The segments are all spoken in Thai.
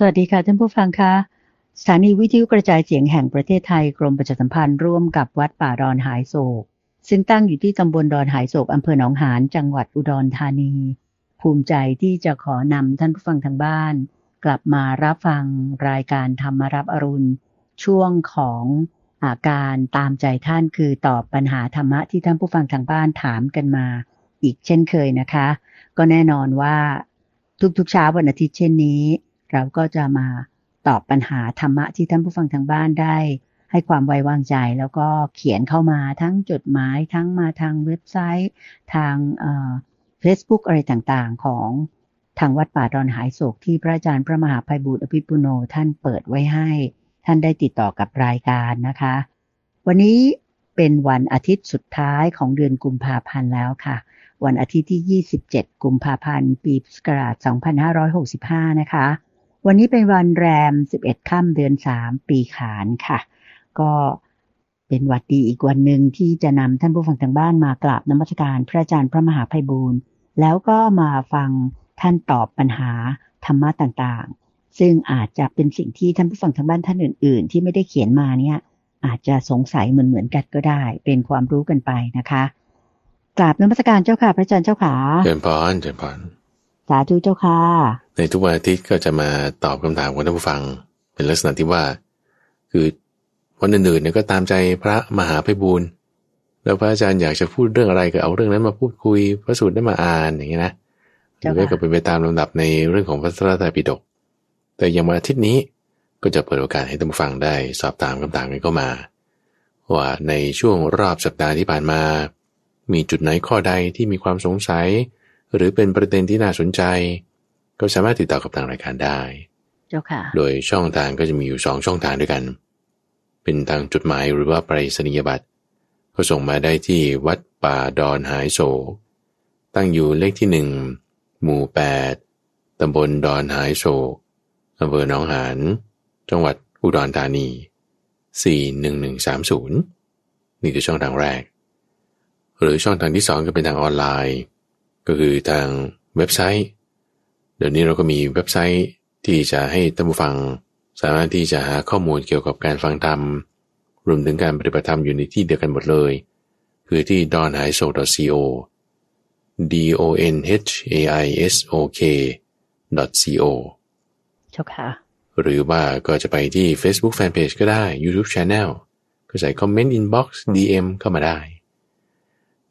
สวัสดีค่ะท่านผู้ฟังคะสถานีวิทยุกระจายเสียงแห่งประเทศไทยกรมประชาสัมพันธ์ร่วมกับวัดป่าดอนหายโศก ซึ่งตั้งอยู่ที่ตำบลดอนหายโศกอำเภอหนองหานจังหวัดอุดรธานี ภูมิใจที่จะขอนำท่านผู้ฟังทางบ้าน กลับมารับฟังรายการธรรมรับอรุณ ช่วงของอาการตามใจท่านคือตอบปัญหาธรรมะที่ท่านผู้ฟังทางบ้านถามกันมา อีกเช่นเคยนะคะ ก็แน่นอนว่าทุกๆเช้าวันอาทิตย์เช่นนี้ เราก็จะมาตอบปัญหาธรรมะที่ท่านผู้ฟังทางบ้านได้ ให้ความไว้วางใจแล้วก็เขียนเข้ามาทั้งจดหมายทั้งมาทางเว็บไซต์ ทางเฟซบุ๊กอะไรต่างๆ ของทางวัดป่าดอนหายโศกที่พระอาจารย์พระมหาภัยบุตรอภิปุโนท่านเปิดไว้ให้ ท่านได้ติดต่อกับรายการนะคะ วันนี้เป็นวันอาทิตย์สุดท้ายของเดือนกุมภาพันธ์แล้วค่ะ วันอาทิตย์ที่ 27 กุมภาพันธ์ ปีพุทธศักราช 2565 นะคะ วันนี้เป็นวันแรม 11 ค่ำเดือน 3 ปีขานค่ะ ก็เป็นวัดดีอีกวันหนึ่งที่จะนำท่านผู้ฟังทางบ้านมากราบนมัสการพระอาจารย์พระมหาภัยบูรณ์แล้วก็มาฟังท่านตอบปัญหาธรรมะต่างๆ ซึ่งอาจจะเป็นสิ่งที่ท่านผู้ฟังทางบ้านท่านอื่น ๆ ที่ไม่ได้เขียนมาเนี่ย อาจจะสงสัยเหมือนๆกันก็ได้ เป็นความรู้กันไปนะคะกราบนมัสการเจ้าค่ะ พระอาจารย์เจ้าขาเจริญพรเจริญพร สาธุเจ้าค่ะ ในทุกวันอาทิตย์ก็จะมาตอบคำถามของท่านผู้ฟัง เป็นลักษณะที่ว่า คือวันอื่นๆเนี่ยก็ตามใจพระมหาภัยบูรณ์แล้วพระอาจารย์อยากจะพูดเรื่องอะไรก็เอาเรื่องนั้นมาพูดคุยพระสูตรได้มาอ่านอย่างนี้นะหรือก็เป็นไปตามลำดับในเรื่องของพระธรรมปิฎกแต่อย่างวันอาทิตย์นี้ก็จะเปิดโอกาสให้ท่านผู้ฟังได้สอบถามคำถามกันเข้ามาว่าในช่วงรอบสัปดาห์ที่ผ่านมา มีจุดไหนข้อใดที่มีความสงสัย หรือเป็นประเด็นที่น่าสนใจ ก็สามารถติดต่อกับทางรายการได้ เจ้าค่ะ โดยช่องทางก็จะมีอยู่สองช่องทางด้วยกัน เป็นทางจดหมายหรือว่าไปรษณียบัตรก็ส่งมาได้ที่วัดป่าดอนหายโศกตั้งอยู่เลขที่หนึ่งหมู่แปดตำบลดอนหายโศกอำเภอหนองหานจังหวัดอุดรธานี 41130 นี่คือช่องทางแรก หรือช่องทางที่สองก็เป็นทางออนไลน์ ก็คือทางเว็บไซต์ เดี๋ยวนี้เราก็มีเว็บไซต์ที่จะให้ท่านผู้ฟัง สามารถที่จะหาข้อมูลเกี่ยวกับการฟังธรรม รวมถึงการปฏิบัติธรรมอยู่ในที่เดียวกันหมดเลย คือที่ d o n h a i s o co d o n h a i s o k co เจ้าค่ะ หรือว่าก็จะไปที่ Facebook Fanpage ก็ได้ YouTube Channel ก็ใส่คอมเมนต์ Inbox DM เข้ามาได้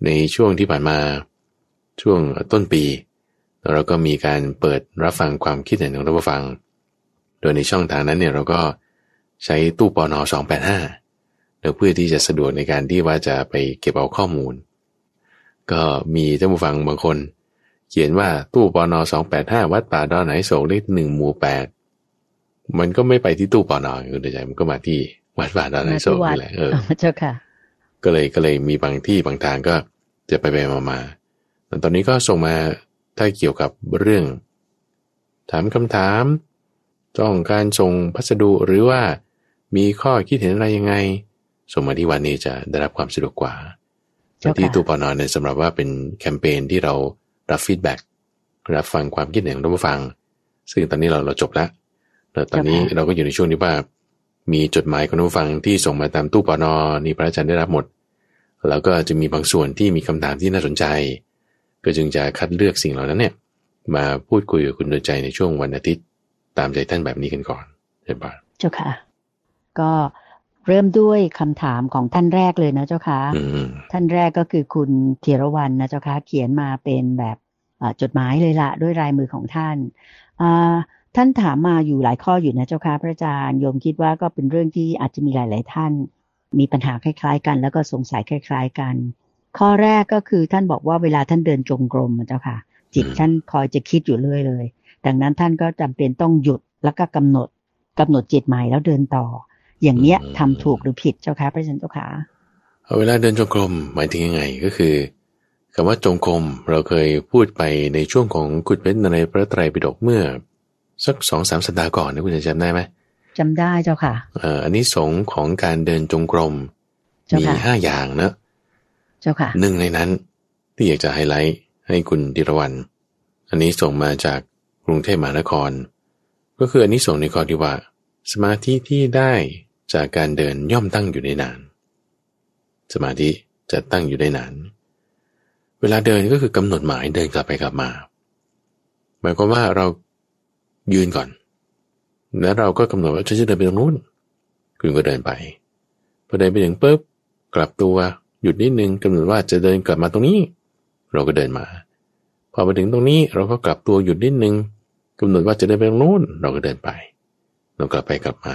ในช่วงที่ผ่านมา ช่วงต้นปี เราก็มีการเปิดรับฟังความคิดเห็นของท่านผู้ฟัง โดยในช่องทางนั้นเนี่ยเราก็ใช้ตู้ปอนอ285เพื่อที่จะสะดวกในการที่ว่าจะไปเก็บเอาข้อมูล ก็มีท่านผู้ฟังบางคน เขียนว่าตู้ปอนอ285 วัดป่าดอนไหนโศกเลขหนึ่งหมู่แปดมันก็ไม่ไปที่ตู้ปอนอคุณเดชมันก็มาที่วัดป่าดอนไหนโศกนี่แหละเออเจ้าค่ะ ก็เลยก็เลยมีบางที่บางทางก็จะไปไปมามา ตอนนี้ก็ส่งมาถ้าเกี่ยวกับเรื่อง ถามคำถาม ต้องการส่งพัสดุหรือว่ามีข้อคิดเห็นอะไรยังไง ส่งมาที่วันนี้จะได้รับความสะดวกกว่าเจ้าค่ะที่ตู้ปอนอเนี่ยสำหรับว่าเป็นแคมเปญที่เรารับ feedback รับฟังความคิดเห็นของท่านผู้ฟัง ซึ่งตอนนี้เราเราจบแล้วแต่ตอนนี้เราก็อยู่ในช่วงที่ว่า มีจดหมายของท่านผู้ฟังที่ส่งมาตามตู้ปอนอนี่พระอาจารย์ได้รับหมด แล้วก็จะมีบางส่วนที่มีคำถามที่น่าสนใจ ก็จึงจะคัดเลือกสิ่งเหล่านั้นเนี่ยมาพูดคุยกับคุณเตือนใจในช่วงวันอาทิตย์ตามใจท่านแบบนี้กันก่อนใช่ปะเจ้าค่ะ ก็เริ่มด้วยคำถามของท่านแรกเลยนะเจ้าค่ะอืมท่านแรกก็คือคุณธีรวรรณนะเจ้าค่ะเขียนมาเป็นแบบอ่าจดหมายเลยละด้วยลายมือของท่านอ่าท่านถามมาอยู่หลายข้ออยู่นะเจ้าค่ะพระอาจารย์โยมคิดว่าก็เป็นเรื่องที่อาจจะมีหลาย ๆ ท่าน มีปัญหาคล้าย ๆ กัน แล้วก็สงสัยคล้าย ๆ กัน ข้อแรกก็คือท่านบอกว่าเวลาท่านเดินจงกรมนะเจ้าค่ะ จิตท่านคอยจะคิดอยู่เรื่อยเลย ดังนั้นท่านก็จำเป็นต้องหยุดแล้วก็กำหนดกำหนดจิตใหม่แล้วเดินต่อ อย่างเนี้ยทำถูกหรือผิดเจ้าค่ะพระอาจารย์เจ้าค่ะเอาเวลาเดินจงกรมหมายถึงยังไงก็คือคำว่าจงกรมเราเคยพูดไปในช่วงของกุฎเว้นในพระไตรปิฎกเมื่อ สักสองสามสัปดาห์ก่อนนะคุณจะจำได้ไหมจำได้เจ้าค่ะเอ่ออันนี้สงส์ของการเดินจงกรมเจ้ามีค่ะห้าอย่างนะเจ้าค่ะหนึ่งในนั้นที่อยากจะไฮไลท์ให้คุณดิรวันอันนี้ส่งมาจากกรุงเทพมหานคร ก็คืออันนี้ส่งในข้อที่ว่า สมาธิที่ได้จากการเดินย่อมตั้งอยู่ได้นาน สมาธิจะตั้งอยู่ได้นาน เวลาเดินก็คือกำหนดหมายเดินกลับไปกลับมา หมายความว่าเรายืนก่อน แล้วเราก็กำหนดว่าฉันจะเดินไปตรงนู้น คุณก็เดินไป พอเดินไปถึงปุ๊บกลับตัว หยุดนิดนึงกำหนดว่าจะเดินกลับมาตรงนี้ เราก็เดินมา พอมาถึงตรงนี้เราก็กลับตัวหยุดนิดนึงกำหนดว่าจะเดินไปตรงนู้นเราก็เดินไป เรากลับไปกลับมา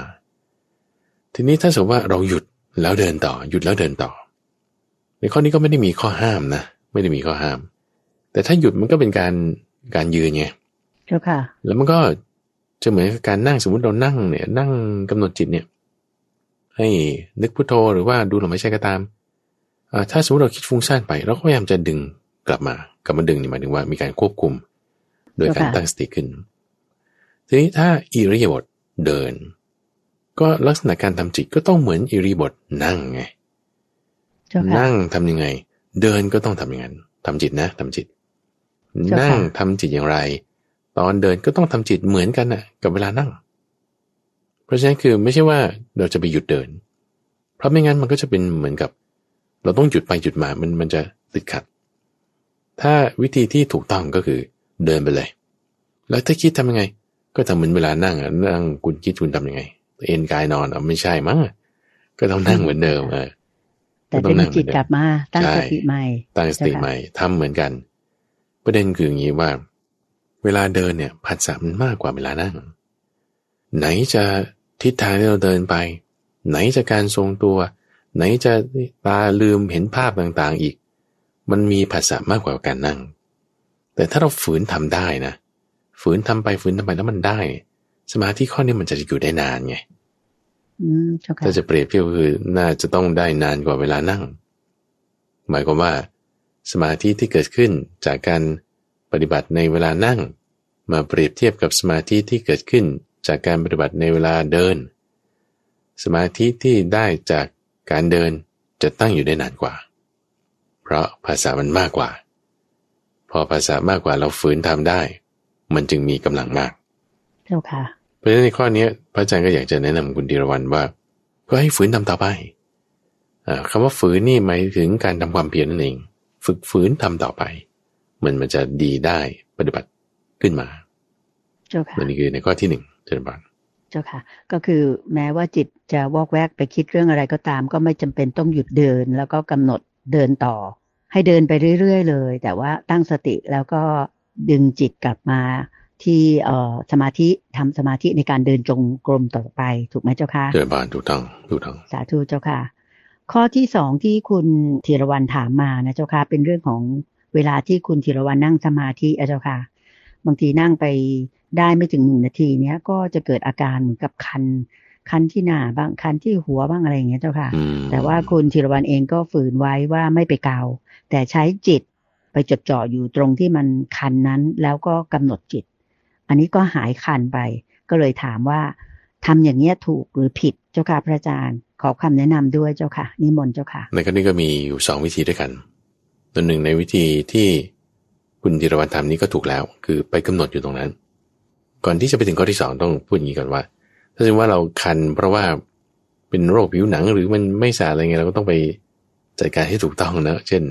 ทีนี้ถ้าสมมติว่าเราหยุดแล้วเดินต่อ หยุดแล้วเดินต่อ ในข้อนี้ก็ไม่ได้มีข้อห้ามนะ ไม่ได้มีข้อห้าม แต่ถ้าหยุดมันก็เป็นการการยืนไงเจ้าค่ะ แล้วมันก็จะเหมือนกับการนั่งสมมติเรานั่งเนี่ย นั่งกำหนดจิตเนี่ย ให้นึกพุทโธหรือว่าดูลมหายใจก็ตาม ถ้าสมมติเราคิดฟุ้งซ่านไป เราก็พยายามจะดึงกลับมากลับมาดึงนี่หมายถึงว่ามีการควบคุม โดยการตั้งสติขึ้น ทีนี้ถ้าอิริยาบถเดิน ก็ลักษณะการทำจิตก็ต้องเหมือนอิริยาบถนั่งไงนั่งทำยังไง เดินก็ต้องทำอย่างนั้นทำจิตนะทำจิต นั่งทำจิตอย่างไร ตอนเดินก็ต้องทำจิตเหมือนกันนะ่ะ กับเวลานั่ง เพราะฉะนั้นคือไม่ใช่ว่าเราจะไปหยุดเดิน เพราะไม่งั้นมันก็จะเป็นเหมือนกับ เราต้องหยุดไปหยุดมามันมันจะติดขัด ถ้าวิธีที่ถูกต้องก็คือเดินไปเลย แล้วถ้าคิดทำยังไง ก็ทำเหมือนเวลานั่งอะนั่งคุณคิดคุณทำยังไงเอ็นกายนอนอะไม่ใช่มั้งก็ต้องนั่งเหมือนเดิมเออแต่ดึงจิตกลับมาตั้งสติใหม่ตั้งสติใหม่ทำเหมือนกัน ประเด็นคืออย่างนี้ว่า เวลาเดินเนี่ยผัสสะมันมากกว่าเวลานั่ง ไหนจะทิศทางที่เราเดินไป ไหนจะการทรงตัว ไหนจะตาลืมเห็นภาพต่างๆอีก มันมีผัสสะมากกว่าการนั่ง แต่ถ้าเราฝืนทำได้นะ ฝืนทำไปฝืนทำไปแล้วมันได้ สมาธิข้อนี้มันจะอยู่ได้นานไงถ้าจะเปรียบเทียบคือน่าจะต้องได้นานกว่าเวลานั่ง หมายความว่า สมาธิที่เกิดขึ้นจากการปฏิบัติในเวลานั่ง มาเปรียบเทียบกับสมาธิที่เกิดขึ้นจากการปฏิบัติในเวลาเดิน สมาธิที่ได้จาก การเดินจะตั้งอยู่ได้นานกว่า เพราะภาษามันมากกว่า พอภาษามากกว่าเราฝืนทำได้ มันจึงมีกำลังมากเจ้าค่ะเพราะฉะนั้นในข้อนี้พระอาจารย์ก็อยากจะแนะนำคุณดีรวันว่า ก็ให้ฝืนทำต่อไปคำว่าฝืนนี่หมายถึงการทำความเพียรนั่นเอง ฝึกฝืนทำต่อไป มันมันจะดีได้ปฏิบัติขึ้นมาเจ้าค่ะนี่คือในข้อที่หนึ่งเจริญบาน เจ้าค่ะ ก็คือแม้ว่าจิตจะวอกแวกไปคิดเรื่องอะไรก็ตาม ก็ไม่จำเป็นต้องหยุดเดิน แล้วก็กำหนดเดินต่อ ให้เดินไปเรื่อย ๆ เลย แต่ว่าตั้งสติแล้วก็ดึงจิตกลับมาที่เอ่อสมาธิทำสมาธิในการเดินจงกรมต่อไปถูกไหมเจ้าค่ะเดินบานถูกต้องถูกต้องสาธุเจ้าค่ะ ข้อที่สองที่คุณธีรวันถามมานะเจ้าค่ะเป็นเรื่องของเวลาที่คุณธีรวันนั่งสมาธิเจ้าค่ะ บางทีนั่งไป ได้ไม่ถึงหนึ่งนาทีเนี้ยก็จะเกิดอาการเหมือนกับคันคันที่หน้าบ้างคันที่หัวบ้างอะไรอย่างเงี้ยเจ้าค่ะ แต่ว่าคุณธีรวันเองก็ฝืนไว้ว่าไม่ไปเกา แต่ใช้จิตไปจดจ่ออยู่ตรงที่มันคันนั้นแล้วก็กำหนดจิต อันนี้ก็หายคันไป ก็เลยถามว่าทำอย่างเนี้ยถูกหรือผิดเจ้าค่ะพระอาจารย์ ขอคำแนะนำด้วยเจ้าค่ะ นิมนต์เจ้าค่ะในกรณีก็มีอยู่สองวิธีด้วยกันตัวหนึ่งในวิธีที่คุณธีรวันทำนี้ก็ถูกแล้ว คือไปกำหนดอยู่ตรงนั้น ก่อนที่จะไปถึงข้อที่สองต้องพูดอย่างนี้ก่อนว่า ถ้าสมมติว่าเราคันเพราะว่าเป็นโรคผิวหนังหรือมันไม่สะอาดอะไรเงี้ยเราก็ต้องไปจัดการให้ถูกต้องนะเช่น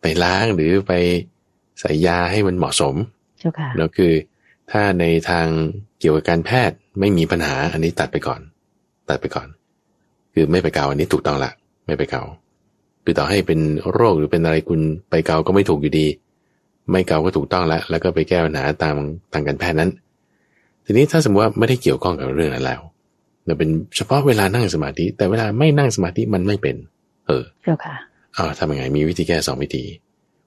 ไปล้างหรือไปใส่ยาให้มันเหมาะสมเจ้าค่ะแล้วคือถ้าในทางเกี่ยวกับการแพทย์ไม่มีปัญหาอันนี้ตัดไปก่อน ตัดไปก่อน คือไม่ไปเกาอันนี้ถูกต้องละไม่ไปเกาคือต่อให้เป็นโรคหรือเป็นอะไรคุณไปเกาก็ไม่ถูกอยู่ดี ไม่เกาก็ถูกต้องแล้วแล้วก็ไปแก้ปัญหาตามทางการแพทย์นั้น ทีนี้ถ้าสมมติว่าไม่ได้เกี่ยวข้องกับเรื่องนั้นแล้วเราเป็นเฉพาะเวลานั่งสมาธิ แต่เวลาไม่นั่งสมาธิมันไม่เป็น เออเจ้าค่ะอ่าทำยังไงมีวิธีแก้สองวิธี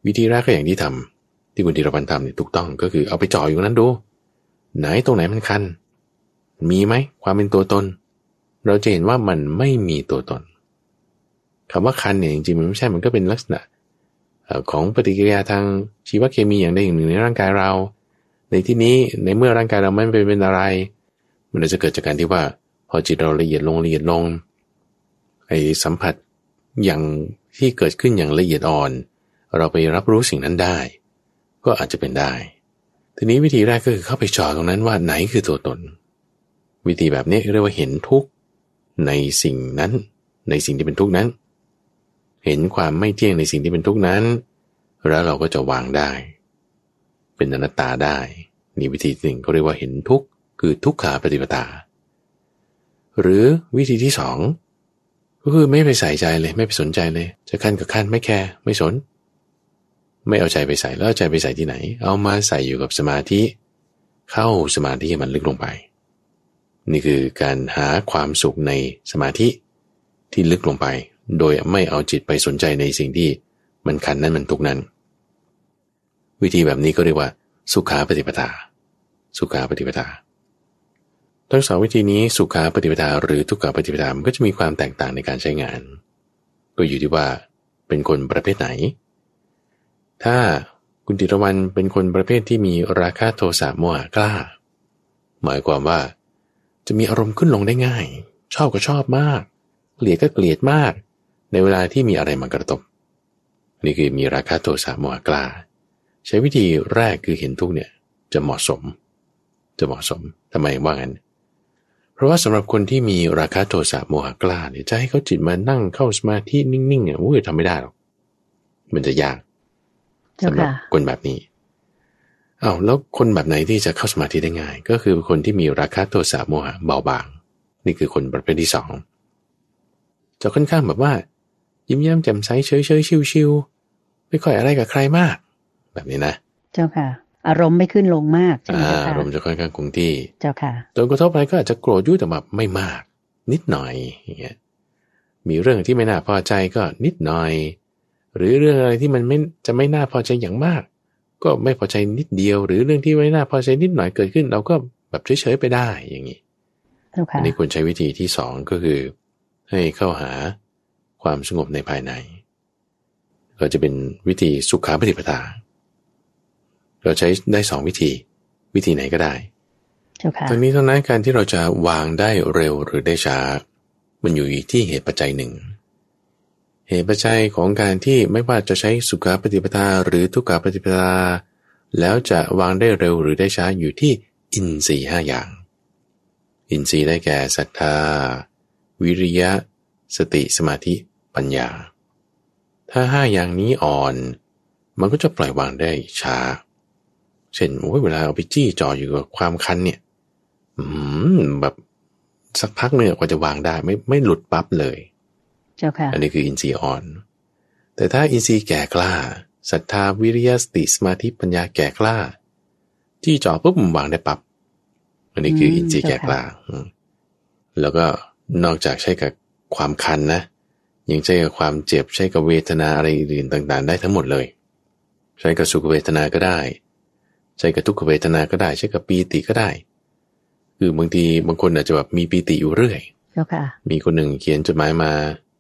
วิธีแรกก็อย่างที่ทำที่คุณธีรพันธ์ทำเนี่ยถูกต้องก็คือเอาไปจ่ออยู่นั้นดู ไหนตรงไหนมันคัน มีไหมความเป็นตัวตน เราจะเห็นว่ามันไม่มีตัวตนคำว่าคันเนี่ยจริงๆมันไม่ใช่มันก็เป็นลักษณะของปฏิกิริยาทางชีวเคมีอย่างใดอย่างหนึ่งในร่างกายเรา ในที่นี้ในเมื่อร่างกายเราไม่เป็นอะไร มันจะเกิดจากการที่ว่า พอจิตเราละเอียดลงละเอียดลงไอ้สัมผัสอย่างที่เกิดขึ้นอย่างละเอียดอ่อน เราไปรับรู้สิ่งนั้นได้ ก็อาจจะเป็นได้ ทีนี้วิธีแรกก็คือเข้าไปจอตรงนั้นว่าไหนคือตัวตน วิธีแบบนี้เรียกว่าเห็นทุกข์ในสิ่งนั้น ในสิ่งที่เป็นทุกข์นั้น เห็นความไม่เที่ยงในสิ่งที่เป็นทุกข์นั้น แล้วเราก็จะวางได้ เป็นอนัตตาได้นี่วิธีหนึ่งเขาเรียกว่าเห็นทุกข์คือทุกขาปฏิปทาหรือวิธีที่สองก็คือไม่ไปใส่ใจเลยไม่ไปสนใจเลย จะขั้นกับขั้นไม่แคร์ไม่สน ไม่เอาใจไปใส่แล้วใจไปใส่ที่ไหน เอามาใส่อยู่กับสมาธิ เข้าสมาธิมันลึกลงไป นี่คือการหาความสุขในสมาธิที่ลึกลงไป โดยไม่เอาจิตไปสนใจในสิ่งที่มันขันนั้นมันทุกนั้น วิธีแบบนี้ก็เรียกว่า สุขาปฏิปทา สุขาปฏิปทา ทั้งสองวิธีนี้สุขาปฏิปทาหรือทุกขาปฏิปทามันก็จะมีความแตกต่างในการใช้งาน ก็อยู่ที่ว่าเป็นคนประเภทไหน ถ้าคุณติรวันเป็นคนประเภทที่มีราคะโทสะโมหะกล้า หมายความว่า จะมีอารมณ์ขึ้นลงได้ง่าย ชอบก็ชอบมาก เกลียดก็เกลียดมาก ในเวลาที่มีอะไรมากระทบนี่คือมีราคะโทสะโมหะกล้า ใช้วิธีแรกคือเห็นทุกเนี่ยจะเหมาะสม จะเหมาะสมทำไมว่างั้น เพราะว่าสำหรับคนที่มีราคะโทสะโมหะกล้าเนี่ยจะให้เขาจิตมานั่งเข้าสมาธินิ่งๆเนี่ยโอ้ยทำไม่ได้หรอกมันจะยากสำหรับคนแบบนี้เอาแล้วคนแบบไหนที่จะเข้าสมาธิได้ง่าย ก็คือคนที่มีราคะโทสะโมหะเบาบาง นี่คือคนประเภทที่สองจะค่อนข้างแบบว่า ยิ้มแย้มแจ่มใสเฉยเฉยชิวชิวไม่ค่อยอะไรกับใครมาก แบบนี้นะ เจ้าค่ะ อารมณ์ไม่ขึ้นลงมากใช่ไหมคะอารมณ์จะค่อนข้างคงที่ เจ้าค่ะจนกระทบอะไรก็อาจจะโกรธยุ่แต่แบบไม่มาก นิดหน่อยอย่างเงี้ยมีเรื่องที่ไม่น่าพอใจก็นิดหน่อย หรือเรื่องอะไรที่มันไม่จะไม่น่าพอใจอย่างมาก ก็ไม่พอใจนิดเดียว หรือเรื่องที่ไม่น่าพอใจนิดหน่อยเกิดขึ้น เราก็แบบเฉยๆไปได้อย่างนี้อันนี้ควรใช้วิธีที่สองก็คือ ให้เข้าหาความสงบในภายใน ก็จะเป็นวิธีสุขาปฏิปทา เราใช้ได้สองวิธี วิธีไหนก็ได้ทั้งนี้ทั้งนั้นการที่เราจะวางได้เร็วหรือได้ช้า มันอยู่ที่เหตุปัจจัยหนึ่ง เหตุปัจจัยของการที่ไม่ว่าจะใช้สุขาปฏิปทาหรือทุกขาปฏิปทา แล้วจะวางได้เร็วหรือได้ช้าอยู่ที่อินทรีย์ห้าอย่าง อินทรีย์ได้แก่ศรัทธา วิริยะ สติสมาธิปัญญา ถ้าห้าอย่างนี้อ่อน มันก็จะปล่อยวางได้ช้า เช่นโอ้ยเวลาเอาไปจี้จ่ออยู่กับความคันเนี่ยอืมแบบสักพักเนึ่งกว่าจะวางได้ ไม่ไม่หลุดปั๊บเลย เจ้าค่ะ อันนี้คืออินทรีย์อ่อน แต่ถ้าอินทรีย์แก่กล้าศรัทธาวิริยสติสมาธิปัญญาแก่กล้าจี้จ่อปุ๊บวางได้ปับ๊บอันนี้คืออินทรีย์แก่กล้าแล้วก็นอกจากใช้กับความคันนะยังใช้กับความเจ็บใช้กับเวทนาอะไรอื่นต่าง ๆ ได้ทั้งหมดเลย ใช้กับสุขเวทนาก็ได้ ใช้กับทุกขเวทนาก็ได้ ใช้กับปีติก็ได้ คือบางทีบางคนอาจจะแบบมีปีติอยู่เรื่อยมีคนหนึ่งเขียนจดหมายมา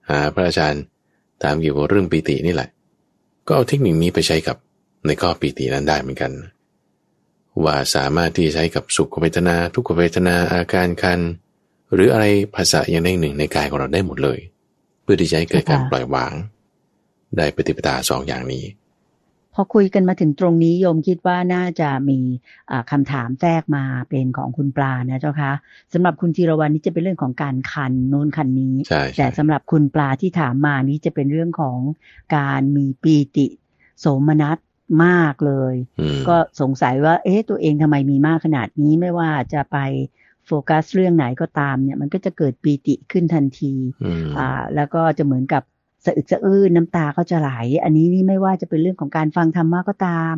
หาพระอาจารย์ตามเกี่ยวกับเรื่องปีตินี่แหละ ก็เอาเทคนิคนี้ไปใช้กับในข้อปีตินั้นได้เหมือนกัน ว่าสามารถที่จะใช้กับสุขเวทนา ทุกขเวทนาอาการคัน หรืออะไรภาษาอย่างใดหนึ่งในกายของเราได้หมดเลย เพื่อที่จะให้เกิดการปล่อยวาง ได้ปฏิปทาสองอย่างนี้ พอคุยกันมาถึงตรงนี้โยมคิดว่าน่าจะมีคำถามแทรกมาเป็นของคุณปลานะเจ้าคะสำหรับคุณธีรวันนี่จะเป็นเรื่องของการคันโน้นคันนี้ แต่สำหรับคุณปลาที่ถามมานี้จะเป็นเรื่องของการมีปีติโสมนัสมากเลย ก็สงสัยว่า เอ๊ะตัวเองทำไมมีมากขนาดนี้ไม่ว่าจะไปโฟกัสเรื่องไหนก็ตามเนี่ยมันก็จะเกิดปีติขึ้นทันทีอ่าแล้วก็จะเหมือนกับ สะอึกสะอื้นน้ำตาก็จะไหล อันนี้นี่ไม่ว่าจะเป็นเรื่องของการฟังธรรมะก็ตาม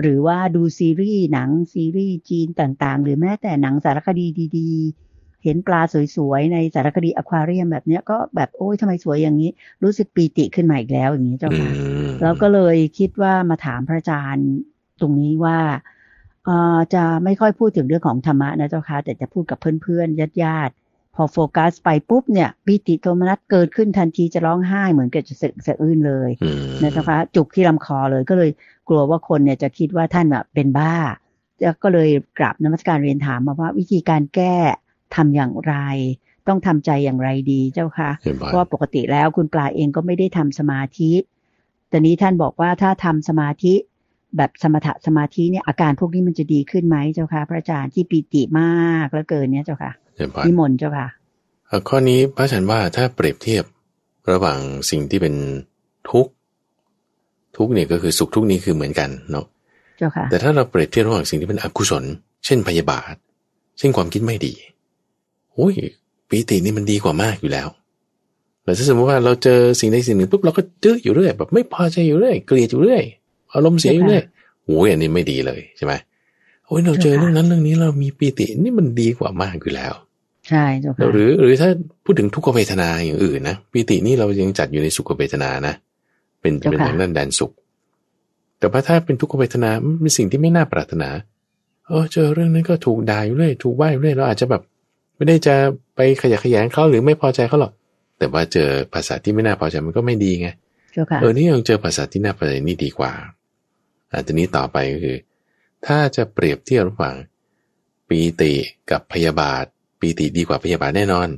หรือว่าดูซีรีส์หนังซีรีส์จีนต่างๆ หรือแม้แต่หนังสารคดีดีๆ เห็นปลาสวยๆ ในสารคดีอควาเรียมแบบเนี้ยก็แบบโอ้ยทำไมสวยอย่างนี้ รู้สึกปีติขึ้นมาอีกแล้วอย่างนี้เจ้าค่ะแล้วก็เลยคิดว่ามาถามพระอาจารย์ตรงนี้ว่าจะไม่ค่อยพูดถึงเรื่องของธรรมะนะเจ้าค่ะแต่จะพูดกับเพื่อนๆญาติ พอโฟกัสไปปุ๊บเนี่ยปิติโทมนัสเกิดขึ้นทันทีจะร้องไห้เหมือนกับจะสะสะอื้นเลยนะคะจุกที่ลำคอเลยก็เลยกลัวว่าคนเนี่ยจะคิดว่าท่านแบบเป็นบ้าก็เลยกราบนมัสการเรียนถามมาว่าวิธีการแก้ทำอย่างไร ต้องทำใจอย่างไรดีเจ้าค่ะเพราะปกติแล้วคุณปลาเองก็ไม่ได้ทำสมาธิแต่นี้ท่านบอกว่าถ้าทำสมาธิแบบสมถะสมาธิเนี่ยอาการพวกนี้มันจะดีขึ้นไหมเจ้าค่ะพระอาจารย์ที่ปีติมากแล้วเกินเนี่ยเจ้าค่ะจเดี๋ยวพอ นิมนต์เจ้าค่ะเอ่อข้อนี้พระอาจารย์ว่าถ้าเปรียบเทียบระหว่างสิ่งที่เป็นทุกข์ทุกข์เนี่ยก็คือสุขทุกข์นี้คือเหมือนกันเนาะเจ้าค่ะแต่ถ้าเราเปรียบเทียบระหว่างสิ่งที่เป็นอกุศล เช่นพยาบาท เช่นความคิดไม่ดีโอ้ยปีตินี่มันดีกว่ามากอยู่แล้วแต่ถ้าสมมติว่าเราเจอสิ่งใดสิ่งหนึ่งปุ๊บเราก็จื้ออยู่เรื่อยแบบไม่พอใจอยู่เรื่อยเกลียดอยู่เรื่อยอารมณ์เสียอยู่เรื่อยโอ้ยอันนี้ไม่ดีเลยใช่ไหมโอ้ยเราเจอเรื่องนั้นเรื่องนี้เรามีปีตินี่มันดีกว่ามากอยู่แล้ว ใช่เจ้าค่ะหรือ หรือถ้าพูดถึงทุกขเวทนาอย่างอื่นนะปีตินี่เรายังจัดอยู่ในสุขเวทนานะเป็นเป็นทางด้านแดนสุข แต่ว่าถ้าเป็นทุกขเวทนามันเป็นสิ่งที่ไม่น่าปรารถนาเออเจอเรื่องนั้นก็ถูกด่าอยู่เรื่อยถูกว่าอยู่เรื่อยเราอาจจะแบบ ไม่ได้จะไปขยะแขยงเขาหรือไม่พอใจเขาหรอกแต่ว่าเจอภาษาที่ไม่น่าพอใจมันก็ไม่ดีไงเจ้าค่ะเออนี่ยังเจอภาษาที่น่าพอใจนี่ดีกว่าอันนี้ต่อไปก็คือ ถ้าจะเปรียบเทียบระหว่างปีติกับพยาบาท ปีติดีกว่าพยาบาทแน่นอน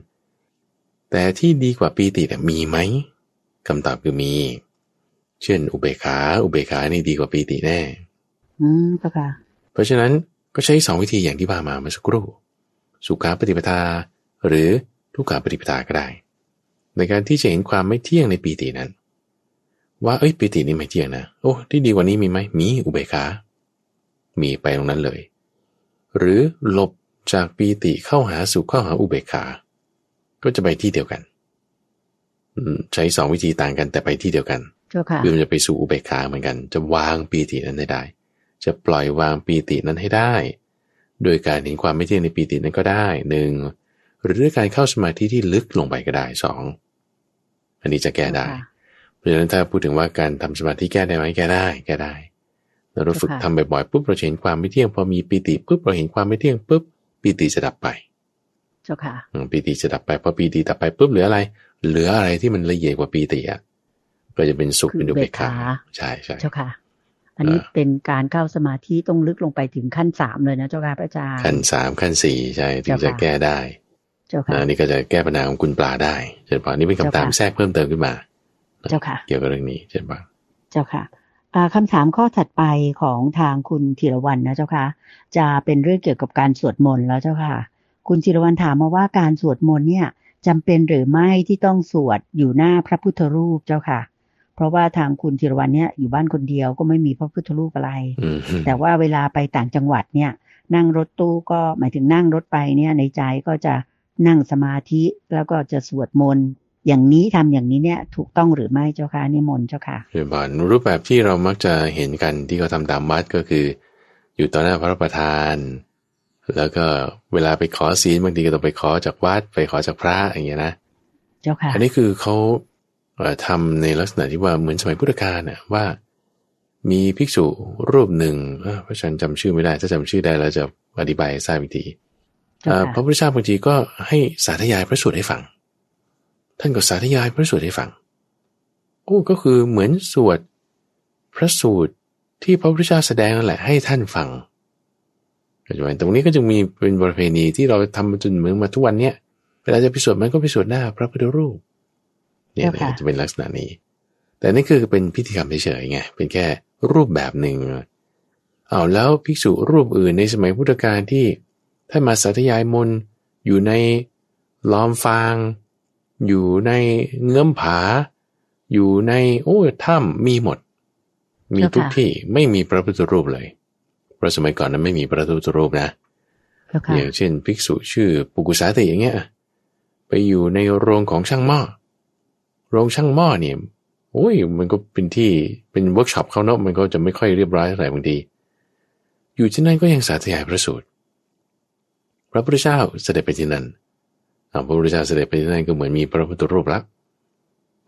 แต่ที่ดีกว่าปีติเนี่ยมีไหมคำตอบคือมี เช่น อุเบกขา อุเบกขานี่ดีกว่าปีติแน่ อืมเจ้าค่ะ เพราะฉะนั้นก็ใช้สองวิธีอย่างที่ว่ามาเมื่อสักครู่สุขาปฏิปทา หรือทุกขาปฏิปทาก็ได้ ในการที่จะเห็นความไม่เที่ยงในปีตินั้น ว่าเอ้ยปีตินี่ไม่เที่ยงนะโอ้ที่ดีกว่านี้มีไหมมีอุเบกขา มีไปตรงนั้นเลย หรือหลบ จากปีติเข้าหาสุขเข้าหาอุเบกขา ก็จะไปที่เดียวกันอืมใช้สองวิธีต่างกันแต่ไปที่เดียวกันเจ้าค่ะคือมันจะไปสู่อุเบกขาเหมือนกัน จะวางปีตินั้นให้ได้ จะปล่อยวางปีตินั้นให้ได้ โดยการเห็นความไม่เที่ยงในปีตินั้นก็ได้หนึ่งหรือด้วยการเข้าสมาธิที่ลึกลงไปก็ได้สองอันนี้จะแก้ได้ เพราะฉะนั้นถ้าพูดถึงว่าการทำสมาธิแก้ได้ไหมแก้ได้แก้ได้แล้วเราฝึกทำบ่อยๆปุ๊บเราจะเห็นความไม่เที่ยงพอมีปีติปุ๊บเราเห็นความไม่เที่ยงปุ๊บ ปีติจะดับไป เจ้าค่ะอืมปีติจะดับไปพอปีติดับไปปุ๊บเหลืออะไร เหลืออะไรที่มันละเอียดกว่าปีติอะก็จะเป็นสุขคือเป็นอุเบกขาอุเบกขาใช่ใช่เจ้าค่ะ อันนี้อ่าเป็นการเข้าสมาธิต้องลึกลงไปถึงขั้นสามเลยนะเจ้าค่ะพระอาจารย์ขั้นสามขั้นสี่ใช่ถึงเจ้าจะค่ะแก้ได้เจ้าค่ะนะอันนี้ก็จะแก้ปัญหาของคุณปลาได้เช่นปานี่เป็นคำถามเจ้าค่ะแทรกเพิ่มเติมขึ้นมา เจ้าค่ะ เกี่ยวกับเรื่องนี้เช่นปาเจ้าค่ะอ่า คำถามข้อถัดไปของทางคุณธีรวรรณนะเจ้าค่ะ จะเป็นเรื่องเกี่ยวกับการสวดมนต์แล้วเจ้าค่ะ คุณธีรวรรณถามมาว่าการสวดมนต์เนี่ยจำเป็นหรือไม่ที่ต้องสวดอยู่หน้าพระพุทธรูปเจ้าค่ะ เพราะว่าทางคุณธีรวรรณเนี่ยอยู่บ้านคนเดียวก็ไม่มีพระพุทธรูปอะไรอืมแต่ว่าเวลาไปต่างจังหวัดเนี่ย นั่งรถตู้ก็หมายถึงนั่งรถไปเนี่ยในใจก็จะนั่งสมาธิแล้วก็จะสวดมนต์ อย่างนี้ทำอย่างนี้เนี่ย ถูกต้องหรือไม่เจ้าค่ะนิมนต์เจ้าค่ะเช่นปารูปแบบที่เรามักจะเห็นกันที่เขาทำตามวัดก็คือ อยู่ต่อหน้าพระประธาน แล้วก็เวลาไปขอศีลบางทีก็ต้องไปขอจากวัด ไปขอจากพระอย่างเงี้ยนะเจ้าค่ะอันนี้คือเขาเอ่อทำในลักษณะที่ว่าเหมือนสมัยพุทธกาลน่ะว่า มีภิกษุรูปหนึ่งเอ้อพระฉันจำชื่อไม่ได้ถ้าจำชื่อได้แล้วจะอธิบายให้ทราบอีกทีเจ้าเอ่อค่ะพระพุทธเจ้าบางทีก็ให้สาธยายพระสูตรให้ฟัง ท่านก็สาธยายพระสูตรให้ฟัง โอ้ก็คือเหมือนสวดพระสูตรที่พระพุทธเจ้าแสดงนั่นแหละให้ท่านฟังเข้าใจไหมตรงนี้ก็จึงมีเป็นประเพณีที่เราทำมาจนเหมือนมาทุกวันเนี้ยเวลาจะไปสวดมันก็ไปสวดหน้าพระพุทธรูป เนี่ยเจ้าค่ะจะเป็นลักษณะนี้ แต่นี่คือเป็นพิธีกรรมเฉยๆไงเป็นแค่รูปแบบหนึ่งเอาแล้วภิกษุรูปอื่นในสมัยพุทธกาลที่ท่านมาสาธยายมนต์อยู่ในล้อมฟาง อยู่ในเงื้อมผา อยู่ในโอ้ยถ้ำมีหมด มีทุกที่ไม่มีพระพุทธรูปเลย เพราะสมัยก่อนนั้นไม่มีพระพุทธรูปนะเจ้าค่ะอย่างเช่น ภิกษุชื่อปุกุสาติอย่างเงี้ยไปอยู่ในโรงของช่างหม้อโรงช่างหม้อเนี่ยโอ้ยมันก็เป็นที่เป็นเวิร์กช็อปเขาเนาะมันก็จะไม่ค่อยเรียบร้อยเท่าไหร่บางทีอยู่ที่นั่นก็ยังสาธยายพระสูตรพระพุทธเจ้าเสด็จไปที่นั่นอ่า พระพุทธเจ้าเสด็จไปที่นั่นก็เหมือนมีพระพุทธรูปละ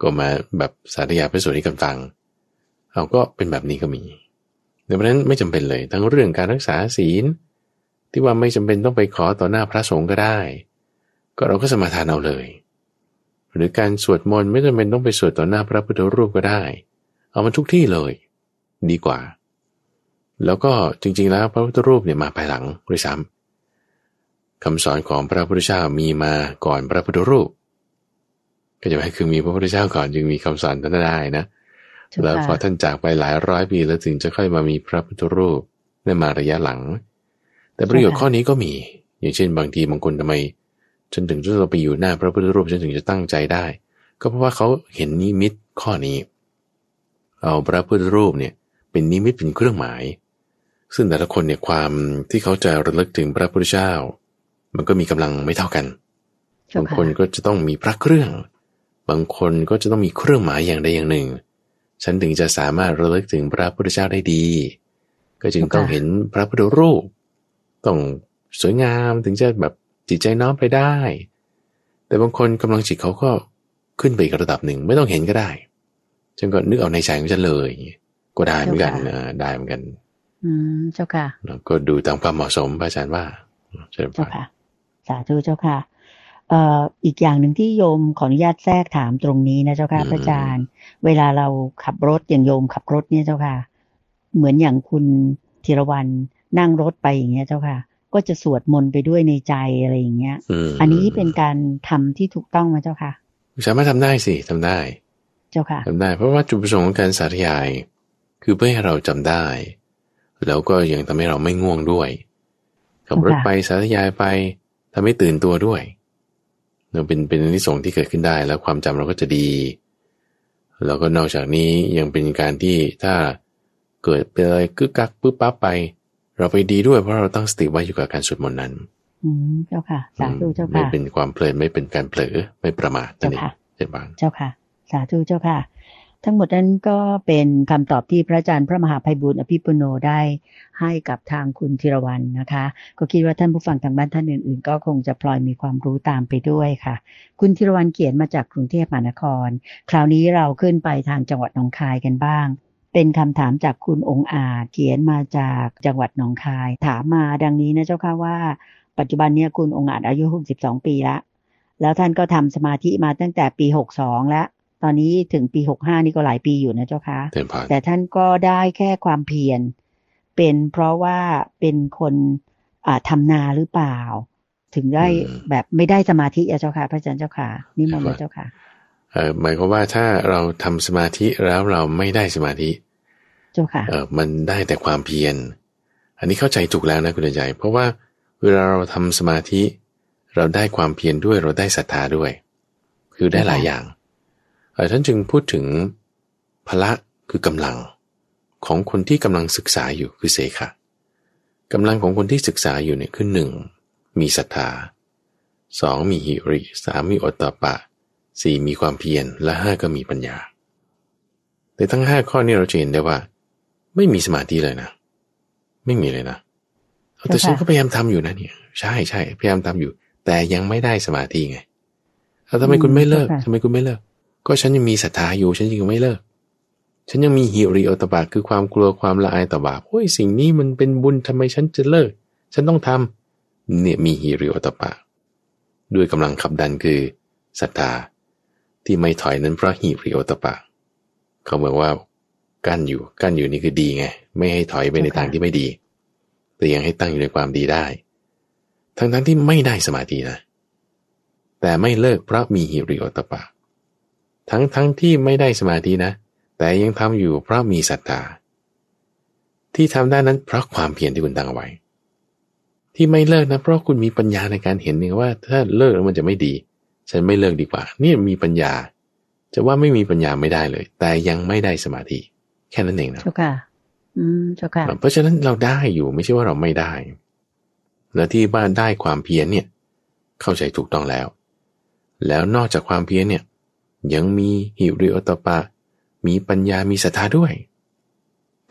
ก็มาแบบสาธยายพระสูตรให้กันฟังเอาก็เป็นแบบนี้ก็มีดังนั้นไม่จำเป็นเลย ทั้งเรื่องการรักษาศีล ที่ว่าไม่จำเป็นต้องไปขอต่อหน้าพระสงฆ์ก็ได้ ก็เราก็สมาทานเอาเลย หรือการสวดมนต์ไม่จำเป็นต้องไปสวดต่อหน้าพระพุทธรูปก็ได้ เอามันทุกที่เลย ดีกว่า แล้วก็จริงๆแล้วพระพุทธรูปเนี่ยมาภายหลังด้วยซ้ำ คำสอนของพระพุทธเจ้ามีมาก่อนพระพุทธรูป ก็จะหมายคือมีพระพุทธเจ้าก่อนจึงมีคำสอนท่านได้นะเจ้าแล้วพอค่ะท่านจากไปหลายร้อยปีแล้วถึงจะค่อยมามีพระพุทธรูปได้มาระยะหลัง แต่ประโยชน์ข้อนี้ก็มี อย่างเช่น บางทีบางคนทำไม จนถึงจะเราไปอยู่หน้าพระพุทธรูปจนถึงจะตั้งใจได้ ก็เพราะว่าเขาเห็นนิมิตข้อนี้ เอาพระพุทธรูปเนี่ย เป็นนิมิตเป็นเครื่องหมาย ซึ่งแต่ละคนเนี่ยความที่เขาจะระลึกถึงพระพุทธเจ้า มันก็มีกำลังไม่เท่ากันบางคนก็จะต้องมีพระเครื่อง บางคนก็จะต้องมีเครื่องหมายอย่างใดอย่างหนึ่ง ฉันถึงจะสามารถระลึกถึงพระพุทธเจ้าได้ดี ก็จึงต้องเห็นพระพุทธรูป ต้องสวยงามถึงจะแบบจิตใจน้อมไปได้ แต่บางคนกำลังจิตเขาก็ขึ้นไปอีกระดับหนึ่งไม่ต้องเห็นก็ได้ ฉันก็นึกเอาในใจของฉันเลย ก็ได้เหมือนกันนะได้เหมือนกัน อืมเจ้าค่ะก็ดูตามความเหมาะสมพระอาจารย์ว่าเจ้าค่ะ สาธุเจ้าค่ะเอ่ออีกอย่างหนึ่งที่โยมขออนุญาตแทรกถามตรงนี้นะเจ้าค่ะพระอาจารย์ เวลาเราขับรถอย่างโยมขับรถเนี่ยเจ้าค่ะ เหมือนอย่างคุณธีรวันนั่งรถไปอย่างเงี้ยเจ้าค่ะ ก็จะสวดมนต์ไปด้วยในใจอะไรอย่างเงี้ย อันนี้เป็นการทำที่ถูกต้องไหมเจ้าค่ะ สามารถทำได้สิทำได้ เจ้าค่ะทำได้ เพราะว่าจุดประสงค์ของการสาธยาย คือเพื่อให้เราจำได้ แล้วก็ยังทำให้เราไม่ง่วงด้วยขับรถไปสาธยายไป ทำให้ตื่นตัวด้วยเราเป็นเป็นนิสงที่เกิดขึ้นได้ แล้วความจำเราก็จะดี แล้วก็นอกจากนี้ยังเป็นการที่ถ้าเกิดเป็นอะไรกึกกักปึ๊บปั๊บไป เราไปดีด้วยเพราะเราตั้งสติไว้อยู่กับการสวดมนต์นั้น อืมเจ้าค่ะ สาธุเจ้าค่ะ ไม่เป็นความเพลินไม่เป็นการเผลอไม่ประมาทนั่นเองเจ้าบางเจ้าค่ะ สาธุเจ้าค่ะ ทั้งหมดนั้นก็เป็นคำตอบที่พระอาจารย์พระมหาภัยบุญอภิปุโนได้ให้กับทางคุณธีรวันนะคะ ก็คิดว่าท่านผู้ฟังทางบ้านท่านอื่น ๆ ก็คงจะพลอยมีความรู้ตามไปด้วยค่ะ คุณธีรวันเขียนมาจากกรุงเทพมหานคร คราวนี้เราขึ้นไปทางจังหวัดหนองคายกันบ้าง เป็นคำถามจากคุณองค์อาจเขียนมาจากจังหวัดหนองคาย ถามมาดังนี้นะเจ้าค่ะว่าปัจจุบันนี้คุณองค์อาจอายุ 62 ปีแล้วแล้วท่านก็ทำสมาธิมาตั้งแต่ปี 62 แล้ว ตอนนี้ถึงปี65นี่ก็หลายปีอยู่นะเจ้าค่ะแต่ท่านก็ได้แค่ความเพียรเป็นเพราะว่าเป็นคนทำนาหรือเปล่า ถึงได้แบบไม่ได้สมาธิอะเจ้าค่ะ พระอาจารย์เจ้าค่ะนี่มนต์เจ้าค่ะหมายความว่าถ้าเราทำสมาธิแล้วเราไม่ได้สมาธิจ้าค่ะเออมันได้แต่ความเพียร อันนี้เข้าใจถูกแล้วนะคุณใจเพราะว่าเวลาเราทำสมาธิ เราได้ความเพียรด้วยเราได้ศรัทธาด้วย คือได้หลายอย่างเออ ท่านจึงพูดถึงพละคือกำลังของคนที่กำลังศึกษาอยู่คือเสขะกำลังของคนที่ศึกษาอยู่เนี่ยคือหนึ่งมีศรัทธาสองมีหิริสามมีอตตปะสี่มีความเพียรและห้าก็มีปัญญา แต่ทั้งห้าข้อนี้เราจะเห็นได้ว่า ไม่มีสมาธิเลยนะ ไม่มีเลยนะแต่ฉันก็พยายามทำอยู่นะเนี่ย ใช่ใช่พยายามทำอยู่ แต่ยังไม่ได้สมาธิไงแล้วทำไมคุณไม่เลิกทำไมคุณไม่เลิก ก็ฉันยังมีศรัทธาอยู่ฉันยังไม่เลิก ฉันยังมีฮิริโอตบาคือความกลัวความละอายต่อบาปโอ้ยสิ่งนี้มันเป็นบุญทำไมฉันจะเลิก ฉันต้องทำเนี่ยมีฮิริโอตบาด้วยกำลังขับดันคือศรัทธาที่ไม่ถอยนั้นเพราะฮิริโอตบาเขาบอกว่ากั้นอยู่กั้นอยู่นี่คือดีไง ไม่ให้ถอยไปในทางที่ไม่ดี แต่ยังให้ตั้งอยู่ในความดีได้ ทั้งทั้งที่ไม่ได้สมาธินะ แต่ไม่เลิกเพราะมีหิริโอตปะ ทั้งทั้งที่ไม่ได้สมาธินะ แต่ยังทำอยู่เพราะมีศรัทธาที่ทำได้นั้นเพราะความเพียรที่คุณตั้งเอาไว้ ที่ไม่เลิกนะเพราะคุณมีปัญญาในการเห็นเองว่า ถ้าเลิกแล้วมันจะไม่ดี ฉันไม่เลิกดีกว่า นี่มีปัญญา จะว่าไม่มีปัญญาไม่ได้เลย แต่ยังไม่ได้สมาธิ แค่นั้นเองนะเจ้าค่ะ อืมเจ้าค่ะ เพราะฉะนั้นเราได้อยู่ไม่ใช่ว่าเราไม่ได้แล้วที่บ้านได้ความเพียรเนี่ย เข้าใจถูกต้องแล้ว แล้วนอกจากความเพียรเนี่ย ยังมีหิริโอตปะ มีปัญญามีศรัทธาด้วย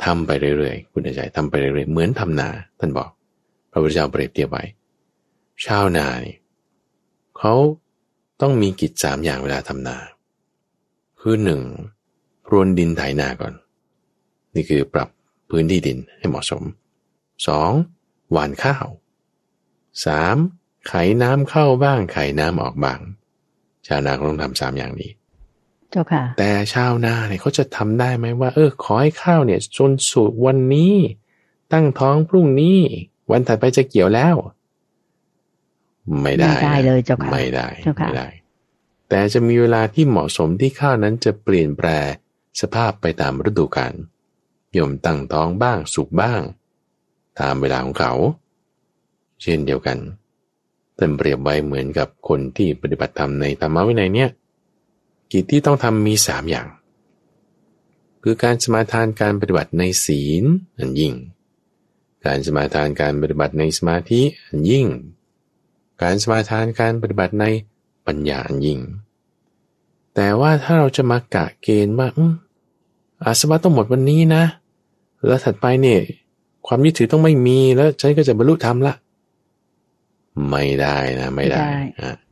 ทำไปเรื่อยๆคุณใจทำไปเรื่อยๆเหมือนทำนาท่านบอก พระพุทธเจ้าเปรียบเทียบไว้ชาวนาเนี่ยเขาต้องมีกิจสามอย่างเวลาทำนา คือหนึ่งพรวนดินไถนาก่อน นี่คือปรับพื้นที่ดินให้เหมาะสม 2. หว่านข้าว 3. ไขน้ำเข้าบ้างไขน้ำออกบ้าง ชาวนาต้องทำสามอย่างนี้ เจ้าค่ะ แต่ชาวนาเนี่ยเขาจะทำได้ไหมว่า เออ ขอให้ข้าวเนี่ยจนสุดวันนี้ ตั้งท้องพรุ่งนี้ วันถัดไปจะเกี่ยวแล้ว ไม่ได้ไม่ได้เลยเจ้าค่ะไม่ได้ไม่ได้ แต่จะมีเวลาที่เหมาะสมที่ข้าวนั้นจะเปลี่ยนแปลสภาพไปตามฤดูกาลย่อมตั้งท้องบ้างสุกบ้าง ตามเวลาของเขา เช่นเดียวกันท่านเปรียบไว้เหมือนกับคนที่ปฏิบัติธรรมในธรรมวินัยเนี่ย กิจที่ต้องทำมีสามอย่าง คือการสมาทานการปฏิบัติในศีลอันยิ่ง การสมาทานการปฏิบัติในสมาธิอันยิ่ง การสมาทานการปฏิบัติในปัญญาอันยิ่ง แต่ว่าถ้าเราจะมากะเกณฑ์ว่าอาสวะต้องหมดวันนี้นะ แล้วถัดไปเนี่ยความยึดถือต้องไม่มีแล้วฉันก็จะบรรลุธรรมละไม่ได้นะ ไม่ได้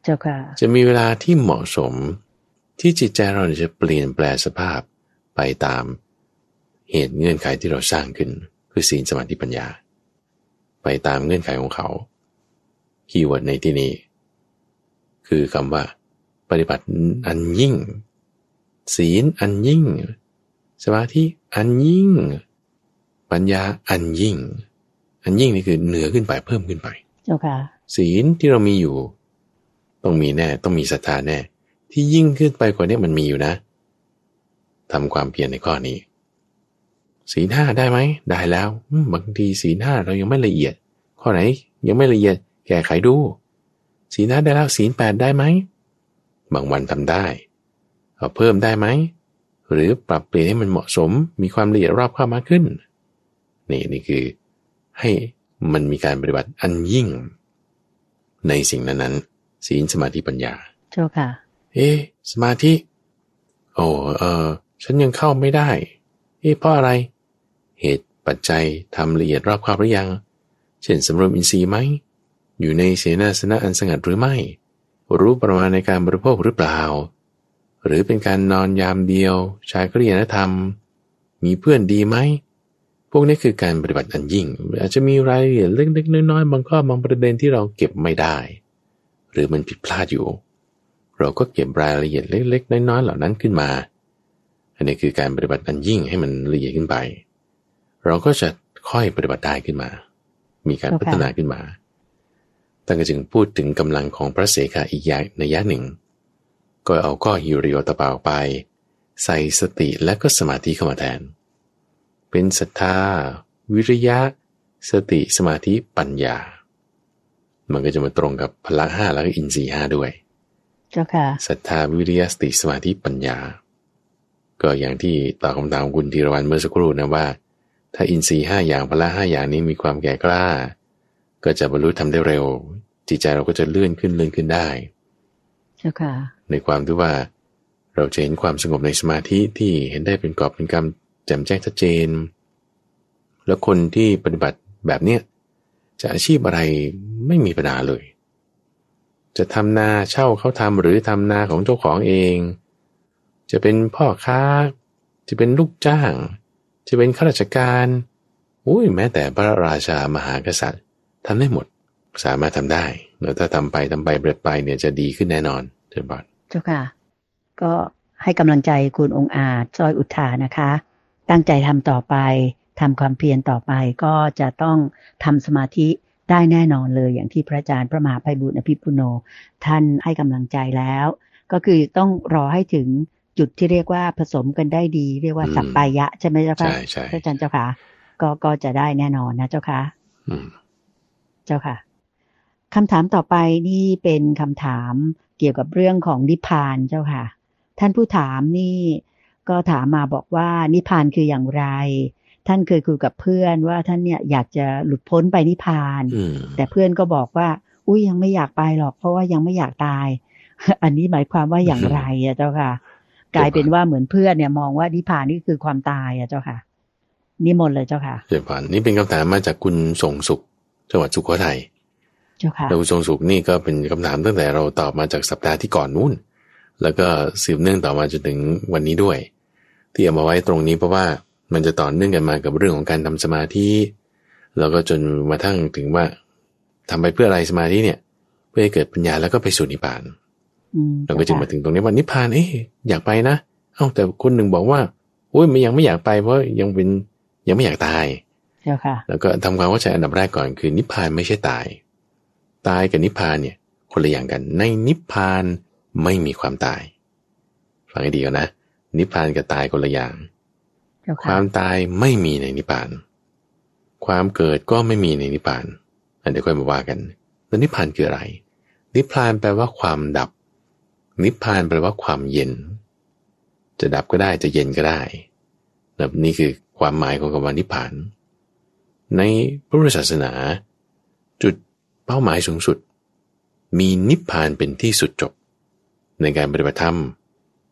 เจ้าค่ะจะมีเวลาที่เหมาะสม ที่จิตใจเราจะเปลี่ยนแปลสภาพไปตามเหตุเงื่อนไขที่เราสร้างขึ้น คือศีลสมาธิปัญญา ไปตามเงื่อนไขของเขา keyword ในที่นี้ คือคำว่า ปฏิบัติอันยิ่ง ศีลอันยิ่ง สมาธิอันยิ่ง ปัญญาอันยิ่ง อันยิ่งนี่คือเหนือขึ้นไปเพิ่มขึ้นไป เจ้าค่ะ ศีลที่เรามีอยู่ ต้องมีแน่ ต้องมีศรัทธาแน่ ที่ยิ่งขึ้นไปกว่านี้มันมีอยู่นะทำความเพียรในข้อนี้ สีหน้าได้ไหมได้แล้วบางทีสีหน้าเรายังไม่ละเอียด ข้อไหน ยังไม่ละเอียด แก้ไขดู สีหน้าได้แล้วสีแปดได้ไหมบางวันทำได้เอาเพิ่มได้ไหมหรือปรับเปลี่ยนให้มันเหมาะสม มีความละเอียดรอบเข้ามากขึ้น นี่นี่คือให้มันมีการปฏิบัติอันยิ่ง ในสิ่งนั้นๆศีลสมาธิปัญญา เจ้าค่ะ เอ๊สมาธิ โอ้เออฉันยังเข้าไม่ได้เอ๊เพราะอะไร เหตุปัจจัยทำละเอียดรอบคอบหรือยัง เช่นสำรวมอินทรีย์ไหม อยู่ในเสนาสนะอันสงัดหรือไม่ รู้ประมาณในการบริโภคหรือเปล่า หรือเป็นการนอนยามเดียวชายกริยนธรรม มีเพื่อนดีไหม พวกนี้คือการปฏิบัติอันยิ่ง อาจจะมีรายละเอียดเล็กๆน้อยๆบางข้อบางประเด็นที่เราเก็บไม่ได้ หรือมันผิดพลาดอยู่ เราก็เก็บรายละเอียดเล็ก ๆ น้อยๆเหล่านั้นขึ้นมา อันนี้คือการปฏิบัติอันยิ่งให้มันละเอียดขึ้นไป เราก็จะค่อยปฏิบัติได้ขึ้นมา มีการพัฒนาขึ้นมาตั้งแต่จึงพูดถึงกำลังของพระเสขะอีกอย่างในยะหนึ่ง ก็เอาก็ฮิริโอตะเปาไป ใส่สติและก็สมาธิเข้ามาแทน เป็นศรัทธา วิริยะ สติสมาธิปัญญา มันก็จะมาตรงกับพละห้าแล้วก็อินทรีห้าด้วย เจ้าค่ะศรัทธาวิริยสติสมาธิปัญญา ก็อย่างที่ตอบคำถามคุณธีรวันเมื่อสักครู่นะว่า ถ้าอินทรีย์ห้าอย่างพละห้าอย่างนี้มีความแก่กล้า ก็จะบรรลุทำได้เร็ว จิตใจเราก็จะเลื่อนขึ้นเลื่อนขึ้นได้ เจ้าค่ะ ในความที่ว่า เราจะเห็นความสงบในสมาธิที่เห็นได้เป็นกอบเป็นกรรมแจ่มแจ้งชัดเจน แล้วคนที่ปฏิบัติแบบเนี้ยจะอาชีพอะไรไม่มีปัญหาเลย จะทำนาเช่าเขาทำหรือทำนาของเจ้าของเอง จะเป็นพ่อค้า จะเป็นลูกจ้าง จะเป็นข้าราชการอุ้ยแม้แต่พระราชามหากษัตริย์ทำได้หมดสามารถทำได้แล้วถ้าทำไปทำไปเบไปเนี่ยจะดีขึ้นแน่นอนเจ้าบอดเจ้าค่ะ ก็ให้กำลังใจคุณองค์อาจซอยอุทานะคะ ตั้งใจทำต่อไปทำความเพียรต่อไปก็จะต้องทำสมาธิ ได้แน่นอนเลย อย่างที่พระอาจารย์พระมหาภัยบุญอภิปุโน ท่านให้กำลังใจแล้ว ก็คือต้องรอให้ถึงจุดที่เรียกว่าผสมกันได้ดี เรียกว่าสัปปายะใช่ไหมเจ้าค่ะพระอาจารย์เจ้าค่ะก็ก็จะได้แน่นอนนะเจ้าค่ะเจ้าค่ะคำถามต่อไปนี่เป็นคำถามเกี่ยวกับเรื่องของนิพพานเจ้าค่ะ ท่านผู้ถามนี่ก็ถามมาบอกว่านิพพานคืออย่างไร ท่านเคยคุยกับเพื่อนว่าท่านเนี่ยอยากจะหลุดพ้นไปนิพพานแต่เพื่อนก็บอกว่า อุ้ยยังไม่อยากไปหรอก เพราะว่ายังไม่อยากตาย อันนี้หมายความว่าอย่างไรอะเจ้าค่ะ กลายเป็นว่าเหมือนเพื่อนเนี่ยมองว่านิพพานนี่คือความตายอะเจ้าค่ะนิมนต์เลยเจ้าค่ะเจ้าผ่านนี่เป็นคำถามมาจากคุณส่งสุขจังหวัดสุโขทัยเจ้าค่ะแล้วคุณทรงสุขนี่ก็เป็นคำถามตั้งแต่เราตอบมาจากสัปดาห์ที่ก่อนนู้นแล้วก็สืบเนื่องต่อมาจนถึงวันนี้ด้วย ที่เอามาไว้ตรงนี้เพราะว่า มันจะต่อเนื่องกันมากับเรื่องของการทำสมาธิ แล้วก็จนมาทั้งถึงว่าทำไปเพื่ออะไรสมาธิเนี่ย เพื่อให้เกิดปัญญาแล้วก็ไปสู่นิพพานเราก็จึงมาถึงตรงนี้ว่านิพพานเอ๊ะอยากไปนะ เอ้าแต่คนหนึ่งบอกว่าโอ้ยมันยังไม่อยากไปเพราะยังเป็นยังไม่อยากตายแล้วก็ทำความเข้าใจอันดับแรกก่อนคือ นิพพานไม่ใช่ตาย ตายกับนิพพานเนี่ย คนละอย่างกัน ในนิพพานไม่มีความตายฟังให้ดีก่อนนะนิพพานกับตายคนละอย่าง ความตายไม่มีในนิพพาน ความเกิดก็ไม่มีในนิพพาน อันเดี๋ยวค่อยมาว่ากันแล้วนิพพานคืออะไร นิพพานแปลว่าความดับ นิพพานแปลว่าความเย็น จะดับก็ได้จะเย็นก็ได้แบบนี้คือความหมายของคำว่านิพพาน ในพระพุทธศาสนา จุดเป้าหมายสูงสุด มีนิพพานเป็นที่สุดจบ ในการปฏิบัติธรรม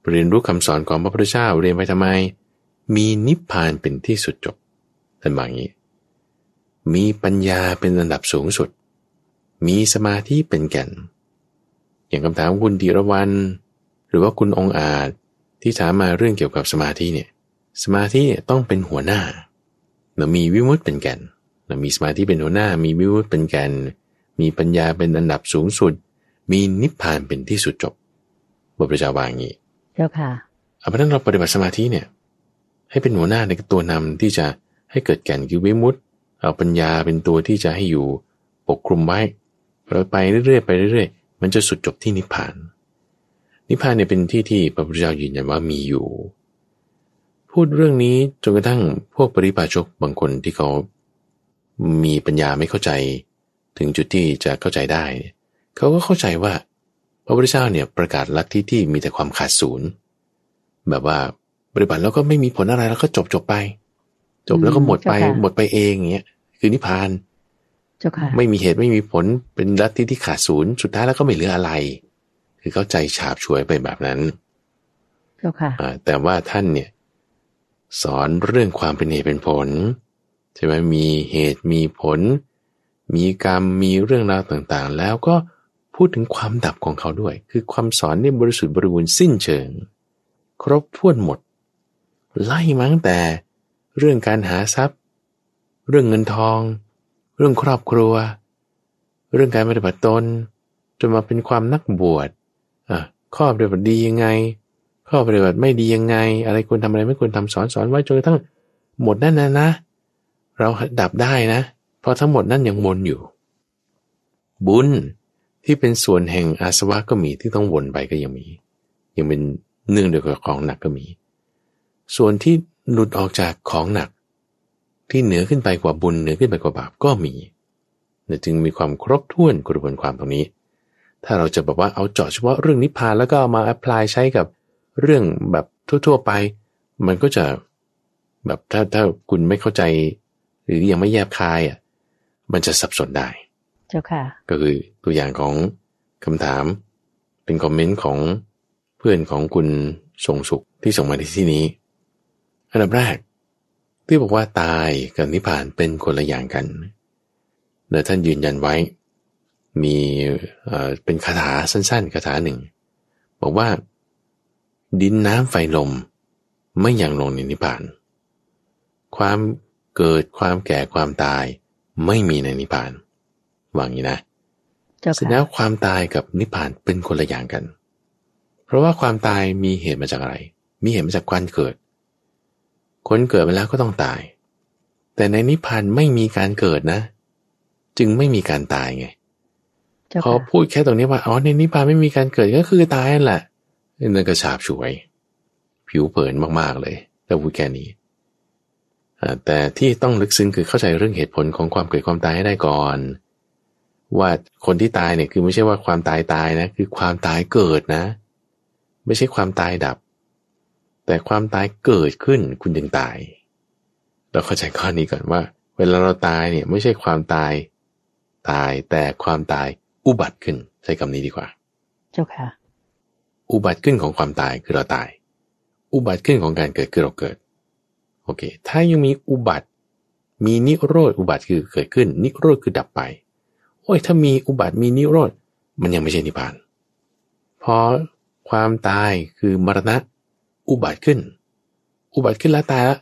เรียนรู้คำสอนของพระพุทธเจ้าเรียนไปทำไม มีนิพพานเป็นที่สุดจบท่านบอกอย่างนี้ มีปัญญาเป็นระดับสูงสุด มีสมาธิเป็นแก่น อย่างคำถามคุณดีรวันหรือว่าคุณองอาจที่ถามมาเรื่องเกี่ยวกับสมาธิเนี่ย สมาธิต้องเป็นหัวหน้าเรามีวิมุตเป็นแก่นเรามีสมาธิเป็นหัวหน้า มีวิมุตเป็นแก่น มีปัญญาเป็นอันดับสูงสุด มีนิพพานเป็นที่สุดจบ บทประจาวาอย่างนี้ เจ้าค่ะเอาเพราะนั้นเราปฏิบัติสมาธิเนี่ย ให้เป็นหัวหน้าในตัวนำที่จะให้เกิดแก่นคือวิมุตเอาปัญญาเป็นตัวที่จะให้อยู่ปกคลุมไว้เราไปเรื่อยๆไปเรื่อยๆ มันจะสุดจบที่นิพพาน นิพพานเนี่ยเป็นที่ที่พระพุทธเจ้ายืนยันว่ามีอยู่ พูดเรื่องนี้จนกระทั่งพวกปริพาชกบางคนที่เขา มีปัญญาไม่เข้าใจ ถึงจุดที่จะเข้าใจได้ เขาก็เข้าใจว่าพระพุทธเจ้าเนี่ยประกาศลัทธิที่มีแต่ความขาดศูนย์แบบว่า ปฏิบัติแล้วก็ไม่มีผลอะไรแล้วก็จบจบไป จบแล้วก็หมดไปหมดไปเองอย่างเงี้ยคือนิพพานไม่มีเหตุไม่มีผลเป็นลัทธิที่ขาดศูนย์สุดท้ายแล้วก็ไม่เหลืออะไร คือเข้าใจฉาบฉวยไปแบบนั้นแต่ว่าท่านเนี่ย สอนเรื่องความเป็นเหตุเป็นผลใช่ไหมมีเหตุมีผล มีกรรมมีเรื่องราวต่างๆ แล้วก็พูดถึงความดับของเขาด้วย คือความสอนนี่บริสุทธิ์บริบูรณ์สิ้นเชิง ครบถ้วนหมด ไล่มาตั้งแต่เรื่องการหาทรัพย์ เรื่องเงินทอง เรื่องครอบครัว เรื่องการปฏิบัติตนจนมาเป็นความนักบวชอะข้อปฏิบัติดียังไง ข้อปฏิบัติไม่ดียังไง อะไรควรทำอะไรไม่ควรทำสอนสอนไว้จนกระทั่งหมดนั่นนะนะ เราดับได้นะ เพราะทั้งหมดนั่นยังวนอยู่ บุญที่เป็นส่วนแห่งอาสวะก็มีที่ต้องวนไปก็ยังมี ยังเป็นเนื่องเดียวกับของหนักก็มี ส่วนที่หลุดออกจากของหนัก ที่เหนือขึ้นไปกว่าบุญเหนือขึ้นไปกว่าบาปก็มีจึงมีความครบถ้วนกระบวนความตรงนี้ ถ้าเราจะบอกว่าเอาเจาะเฉพาะเรื่องนิพพานแล้วก็เอามาแอพพลายใช้กับเรื่องแบบทั่ว ๆไป มันก็จะแบบถ้าถ้าคุณไม่เข้าใจ หรือยังไม่แยบคายอะมันจะสับสนได้ เจ้าค่ะ ก็คือตัวอย่างของคำถาม เป็นคอมเมนต์ของเพื่อนของคุณทรงสุขที่ส่งมาในที่นี้ อันดับแรก ที่บอกว่าตายกับนิพพานเป็นคนละอย่างกันเดี๋ยวท่านยืนยันไว้ มีเป็นคาถาสั้นๆคาถาหนึ่ง บอกว่า ดินน้ำไฟลมไม่อย่างลงในนิพพาน ความเกิดความแก่ความตายไม่มีในนิพพานวางนี้นะเสร็จแล้วความตายกับนิพพานเป็นคนละอย่างกัน เพราะว่าความตายมีเหตุมาจากอะไร มีเหตุมาจากการเกิด คนเกิดมาแล้วก็ต้องตาย แต่ในนิพพานไม่มีการเกิดนะ จึงไม่มีการตายไงพอพูดแค่ตรงนี้ว่าอ๋อในนิพพานไม่มีการเกิดก็คือตายนั่นแหละนั่นก็ฉาบฉวย ผิวเผินมากๆเลยแต่พูดแค่นี้แต่ที่ต้องลึกซึ้งคือเข้าใจเรื่องเหตุผลของความเกิดความตายให้ได้ก่อน ว่าคนที่ตายเนี่ยคือไม่ใช่ว่าความตายตายนะ คือความตายเกิดนะ ไม่ใช่ความตายดับ แต่ความตายเกิดขึ้นคุณจึงตาย เราเข้าใจข้อนี้ก่อนว่า เวลาเราตายเนี่ยไม่ใช่ความตาย ตายแต่ความตายอุบัติขึ้นใช้คำนี้ดีกว่า เจ้าค่ะ อุบัติขึ้นของความตายคือเราตาย อุบัติขึ้นของการเกิดคือเราเกิด โอเค ถ้ายังมีอุบัติ มีนิโรธอุบัติคือเกิดขึ้น นิโรธคือดับไป โอ้ยถ้ามีอุบัติมีนิโรธมันยังไม่ใช่นิพพานพอความตายคือมรณะ อุบัติขึ้น อุบัติขึ้นแล้วตายแล้ว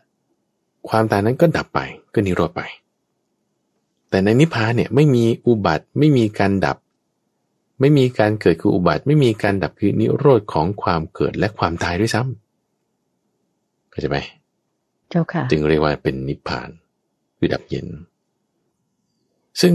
ความตายนั้นก็ดับไปก็นิโรธไป แต่ในนิพพานเนี่ยไม่มีอุบัติไม่มีการดับ ไม่มีการเกิดคืออุบัติ ไม่มีการดับคือนิโรธของความเกิดและความตายด้วยซ้ำเข้าใจไหมเจ้าค่ะ จึงเรียกว่าเป็นนิพพานคือดับเย็น ซึ่ง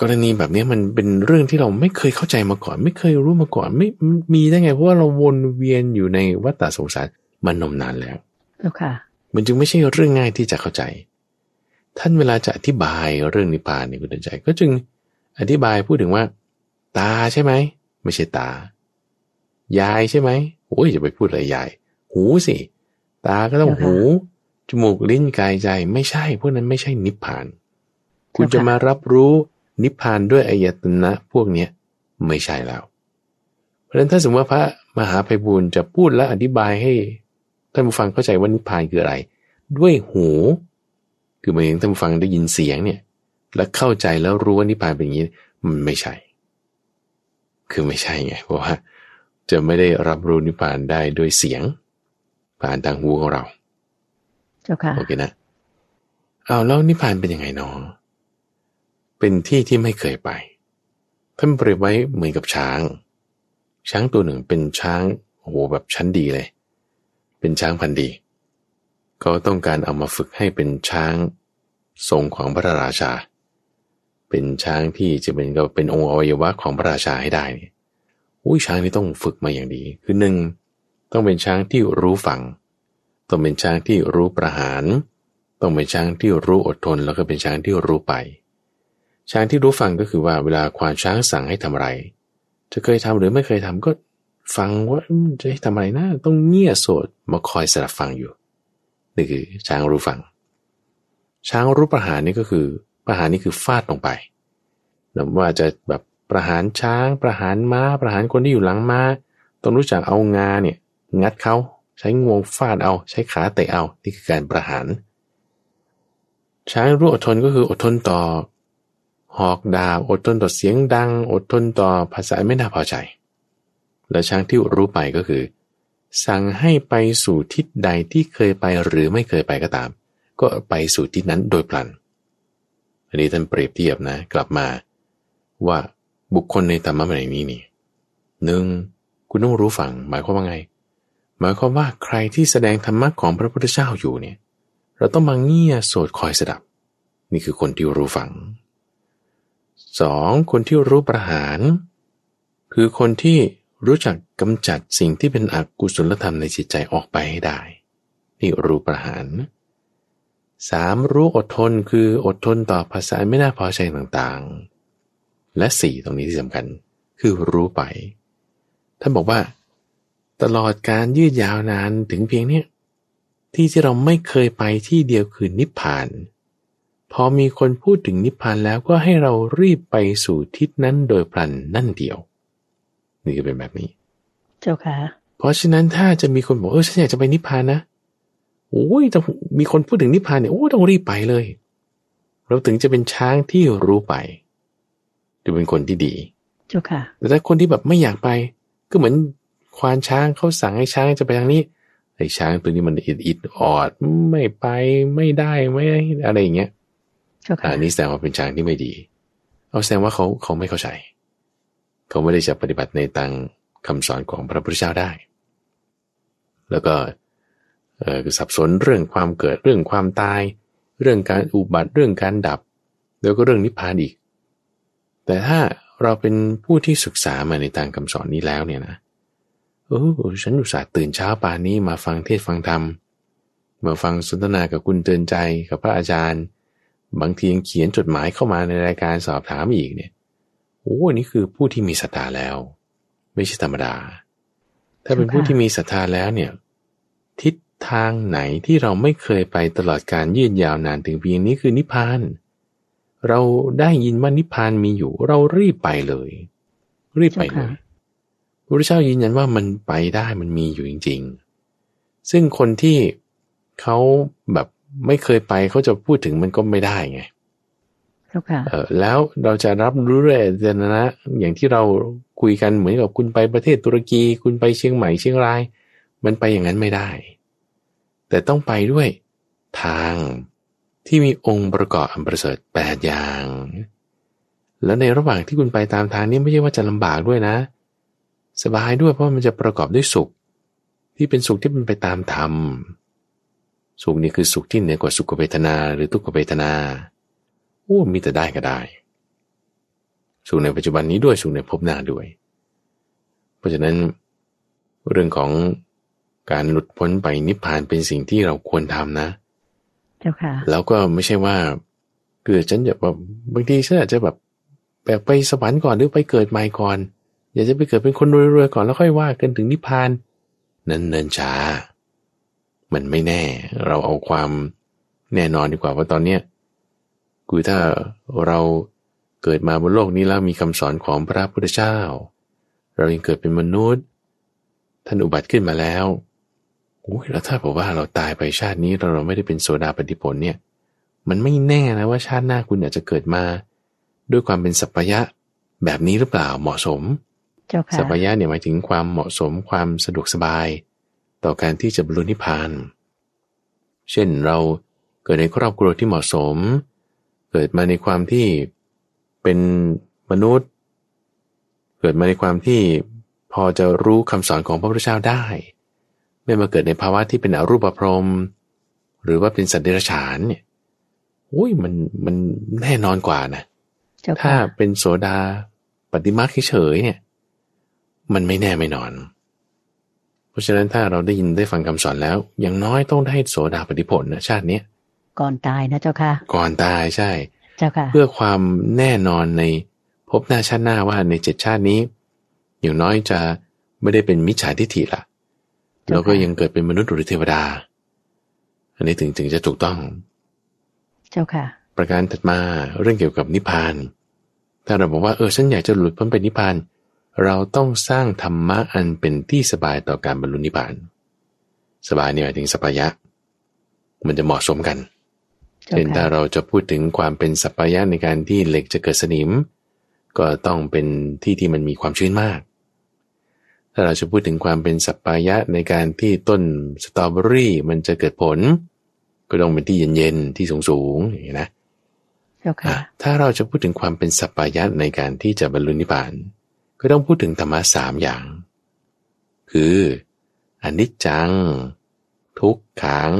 กรณีแบบนี้มันเป็นเรื่องที่เราไม่เคยเข้าใจมาก่อน ไม่เคยรู้มาก่อน ไม่มีได้ไง เพราะว่าเราวนเวียนอยู่ในวัฏฏะสงสารมานมนานแล้วเจ้าค่ะ มันจึงไม่ใช่เรื่องง่ายที่จะเข้าใจ ท่านเวลาจะอธิบายเรื่องนิพพานเนี่ยคุณใจ ก็จึงอธิบายพูดถึงว่า ตาใช่ไหมไม่ใช่ตา ยายใช่ไหมโอ้ยจะไปพูดอะไรยาย หูสิ ตาก็ต้องหู จมูกลิ้นกายใจไม่ใช่พวกนั้นไม่ใช่นิพพาน คุณจะมารับรู้ นิพพานด้วยอายตนะพวกเนี้ยไม่ใช่แล้ว เพราะฉะนั้นถ้าสมมติว่าพระมหาภัยบุญจะพูดและอธิบายให้ท่านผู้ฟังเข้าใจว่านิพพานคืออะไร ด้วยหูคือหมายถึงท่านผู้ฟังได้ยินเสียงเนี่ยแล้วเข้าใจแล้วรู้ว่านิพพานเป็นอย่างนี้มันไม่ใช่ คือไม่ใช่ไงเพราะว่าจะไม่ได้รับรู้นิพพานได้ด้วยเสียง ผ่านทางหูของเรา เจ้าค่ะโอเคนะเอาแล้วนิพพานเป็นยังไงเนาะ เป็นที่ที่ไม่เคยไปท่านเปรียบไว้เหมือนกับช้าง ช้างตัวหนึ่งเป็นช้างโอ้โหแบบชั้นดีเลย เป็นช้างพันธุ์ดี ก็ต้องการเอามาฝึกให้เป็นช้างทรงของพระราชา เป็นช้างที่จะเป็นก็เป็นองค์อวัยวะของพระราชาให้ได้นี่อุ้ยช้างนี่ต้องฝึกมาอย่างดี คือหนึ่งต้องเป็นช้างที่รู้ฝัง ต้องเป็นช้างที่รู้ประหาร ต้องเป็นช้างที่รู้อดทน แล้วก็เป็นช้างที่รู้ไป ช้างที่รู้ฟังก็คือว่าเวลาควานช้างสั่งให้ทำอะไร จะเคยทำหรือไม่เคยทำก็ฟังว่าจะให้ทำอะไรนะ ต้องเงี่ยโสดมาคอยสดับฟังอยู่นี่คือช้างรู้ฟัง ช้างรู้ประหารนี่ก็คือประหารนี่คือฟาดลงไปหรือว่าจะแบบประหารช้าง ประหารม้า ประหารคนที่อยู่หลังม้า ต้องรู้จักเอางาเนี่ยงัดเขาใช้งวงฟาดเอา ใช้ขาเตะเอา นี่คือการประหาร ช้างรู้อดทนก็คืออดทนต่อ หอกดาบอดทนต่อเสียงดัง อดทนต่อภาษาไม่น่าพอใจ และช้างที่รู้ไปก็คือ สั่งให้ไปสู่ทิศใดที่เคยไปหรือไม่เคยไปก็ตาม ก็ไปสู่ทิศนั้นโดยพลัน อันนี้ท่านเปรียบเทียบนะกลับมา ว่าบุคคลในธรรมะในนี้นี่หนึ่งคุณต้องรู้ฝังหมายความว่าไง หมายความว่าใครที่แสดงธรรมะของพระพุทธเจ้าอยู่เนี่ย เราต้องมาเงี่ยโสดคอยสดับ นี่คือคนที่รู้ฝัง สองคนที่รู้ประหาร คือคนที่รู้จักกำจัดสิ่งที่เป็นอกุศลธรรมในจิตใจออกไปให้ได้ นี่รู้ประหารสามรู้อดทนคืออดทนต่อภาษาไม่น่าพอใจต่างๆ และสี่ตรงนี้ที่สำคัญคือรู้ไป ท่านบอกว่า ตลอดการยืดยาวนานถึงเพียงเนี้ยที่ที่เราไม่เคยไปที่เดียวคือนิพพาน พอมีคนพูดถึงนิพพานแล้วก็ให้เรารีบไปสู่ทิศนั้นโดยพลันนั่นเดียว นี่ก็เป็นแบบนี้ เจ้าค่ะ เพราะฉะนั้นถ้าจะมีคนบอกเออฉันอยากจะไปนิพพานนะโอ้ยต้องมีคนพูดถึงนิพพานเนี่ยโอ้ต้องรีบไปเลย เราถึงจะเป็นช้างที่รู้ไปจะเป็นคนที่ดี เจ้าค่ะ แต่ถ้าคนที่แบบไม่อยากไป ก็เหมือนควานช้างเขาสั่งให้ช้างจะไปทางนี้ไอ้ช้างตัวนี้มันอิดอิดออดไม่ไปไม่ได้ไม่อะไรอย่างเงี้ยเจ้าค่ะ อันนี้แสดงว่าเป็นช้างที่ไม่ดี เอาแสดงว่าเขาเขาไม่เข้าใจ เขาไม่ได้จะปฏิบัติในตังคำสอนของพระพุทธเจ้าได้ แล้วก็เออสับสนเรื่องความเกิดเรื่องความตาย เรื่องการอุบัติเรื่องการดับ แล้วก็เรื่องนิพพานอีก แต่ถ้าเราเป็นผู้ที่ศึกษามาในทางคำสอนนี้แล้วเนี่ยนะโอ้ฉันอุตส่าห์ตื่นเช้าป่านนี้มาฟังเทศฟังธรรมมาฟังสนทนากับคุณเตือนใจกับพระอาจารย์ บางทียังเขียนจดหมายเข้ามาในรายการสอบถามอีกเนี่ยโอ้นี่คือผู้ที่มีศรัทธาแล้ว ไม่ใช่ธรรมดา ถ้าเป็นผู้ที่มีศรัทธาแล้วเนี่ย ทิศทางไหนที่เราไม่เคยไปตลอดการยืดยาวนานถึงเพียงนี้คือนิพพาน เราได้ยินว่านิพพานมีอยู่ เรารีบไปเลย รีบไปเลยพระพุทธเจ้ายืนยันว่ามันไปได้มันมีอยู่จริง ๆ ซึ่งคนที่เขาแบบ ไม่เคยไปเขาจะพูดถึงมันก็ไม่ได้ไงเจ้าค่ะเออแล้วเราจะรับรู้เรื่องนะ อย่างที่เราคุยกันเหมือนกับคุณไปประเทศตุรกี คุณไปเชียงใหม่เชียงราย มันไปอย่างนั้นไม่ได้ แต่ต้องไปด้วยทางที่มีองค์ประกอบอันประเสริฐแปดอย่าง แล้วในระหว่างที่คุณไปตามทางนี้ไม่ใช่ว่าจะลำบากด้วยนะ สบายด้วยเพราะมันจะประกอบด้วยสุข ที่เป็นสุขที่เป็นไปตามธรรม สุขนี้คือสุขที่เหนือกว่าสุขเวทนาหรือทุกขเวทนาโอ้มีแต่ได้ก็ได้ สุขในปัจจุบันนี้ด้วยสุขในภพหน้าด้วย เพราะฉะนั้น เรื่องของการหลุดพ้นไปนิพพานเป็นสิ่งที่เราควรทำนะ เจ้าค่ะ แล้วก็ไม่ใช่ว่าคือฉันจะแบบบางทีฉันอาจจะแบบแบกไปสวรรค์ก่อนหรือไปเกิดใหม่ก่อน อยากจะไปเกิดเป็นคนรวยๆก่อนแล้วค่อยว่ากันถึงนิพพาน นั้นเนินช้า มันไม่แน่ เราเอาความแน่นอนดีกว่าว่าตอนเนี้ยคือถ้าเราเกิดมาบนโลกนี้แล้วมีคำสอนของพระพุทธเจ้า เรายังเกิดเป็นมนุษย์ ท่านอุบัติขึ้นมาแล้วโอ้ยแล้วถ้าบอกว่าเราตายไปชาตินี้เราเราไม่ได้เป็นโสดาปฏิผลเนี่ย มันไม่แน่นะว่าชาติหน้าคุณอาจจะเกิดมา ด้วยความเป็นสัพพยะแบบนี้หรือเปล่าเหมาะสมเจ้าค่ะสัพพยะเนี่ยหมายถึงความเหมาะสมความสะดวกสบาย ต่อการที่จะบรรลุนิพพาน เช่นเราเกิดในครอบครัวที่เหมาะสม เกิดมาในความที่เป็นมนุษย์ เกิดมาในความที่พอจะรู้คำสอนของพระพุทธเจ้าได้ ไม่มาเกิดในภาวะที่เป็นอรูปพรหมหรือว่าเป็นสัตว์เดรัจฉานเนี่ยอุ้ยมันมันแน่นอนกว่านะเจ้าถ้าค่ะเป็นโสดาปฏิมาเฉยๆเนี่ย มันไม่แน่ไม่นอนเพ ราะฉะนั้นถ้าเราได้ยินได้ฟังคำสอนแล้ว อย่างน้อยต้องได้โสดาปฏิผลนะชาติเนี้ยก่อนตายนะเจ้าค่ะ ก่อนตายใช่ เจ้าค่ะ เพื่อความแน่นอนในภพหน้าชาติหน้าว่าในเจ็ดชาตินี้ อย่างน้อยจะไม่ได้เป็นมิจฉาทิฏฐิละเจ้าค่ะแล้วก็ยังเกิดเป็นมนุษย์หรือเทวดา อันนี้ถึงถึงจะถูกต้อง เจ้าค่ะ ประการถัดมาเรื่องเกี่ยวกับนิพพาน ถ้าเราบอกว่าเออฉันอยากจะหลุดพ้นไปนิพพานเราต้องสร้างธรรมะอันเป็นที่สบายต่อการบรรลุนิพพาน สบายเนี่ยหมายถึงสัพพยะ มันจะเหมาะสมกันเจ้าเช่นถ้าค่ะเราจะพูดถึงความเป็นสัพพยะในการที่เหล็กจะเกิดสนิม ก็ต้องเป็นที่ที่มันมีความชื้นมาก ถ้าเราจะพูดถึงความเป็นสัพพยะในการที่ต้นสตรอเบอรี่มันจะเกิดผล ก็ต้องเป็นที่เย็นๆที่สูงๆอย่างนี้นะเจ้าค่ะอะถ้าเราจะพูดถึงความเป็นสัพพายะในการที่จะบรรลุนิพพาน ก็ต้องพูดถึงธรรมะสามอย่าง คืออนิจจัง ทุกขัง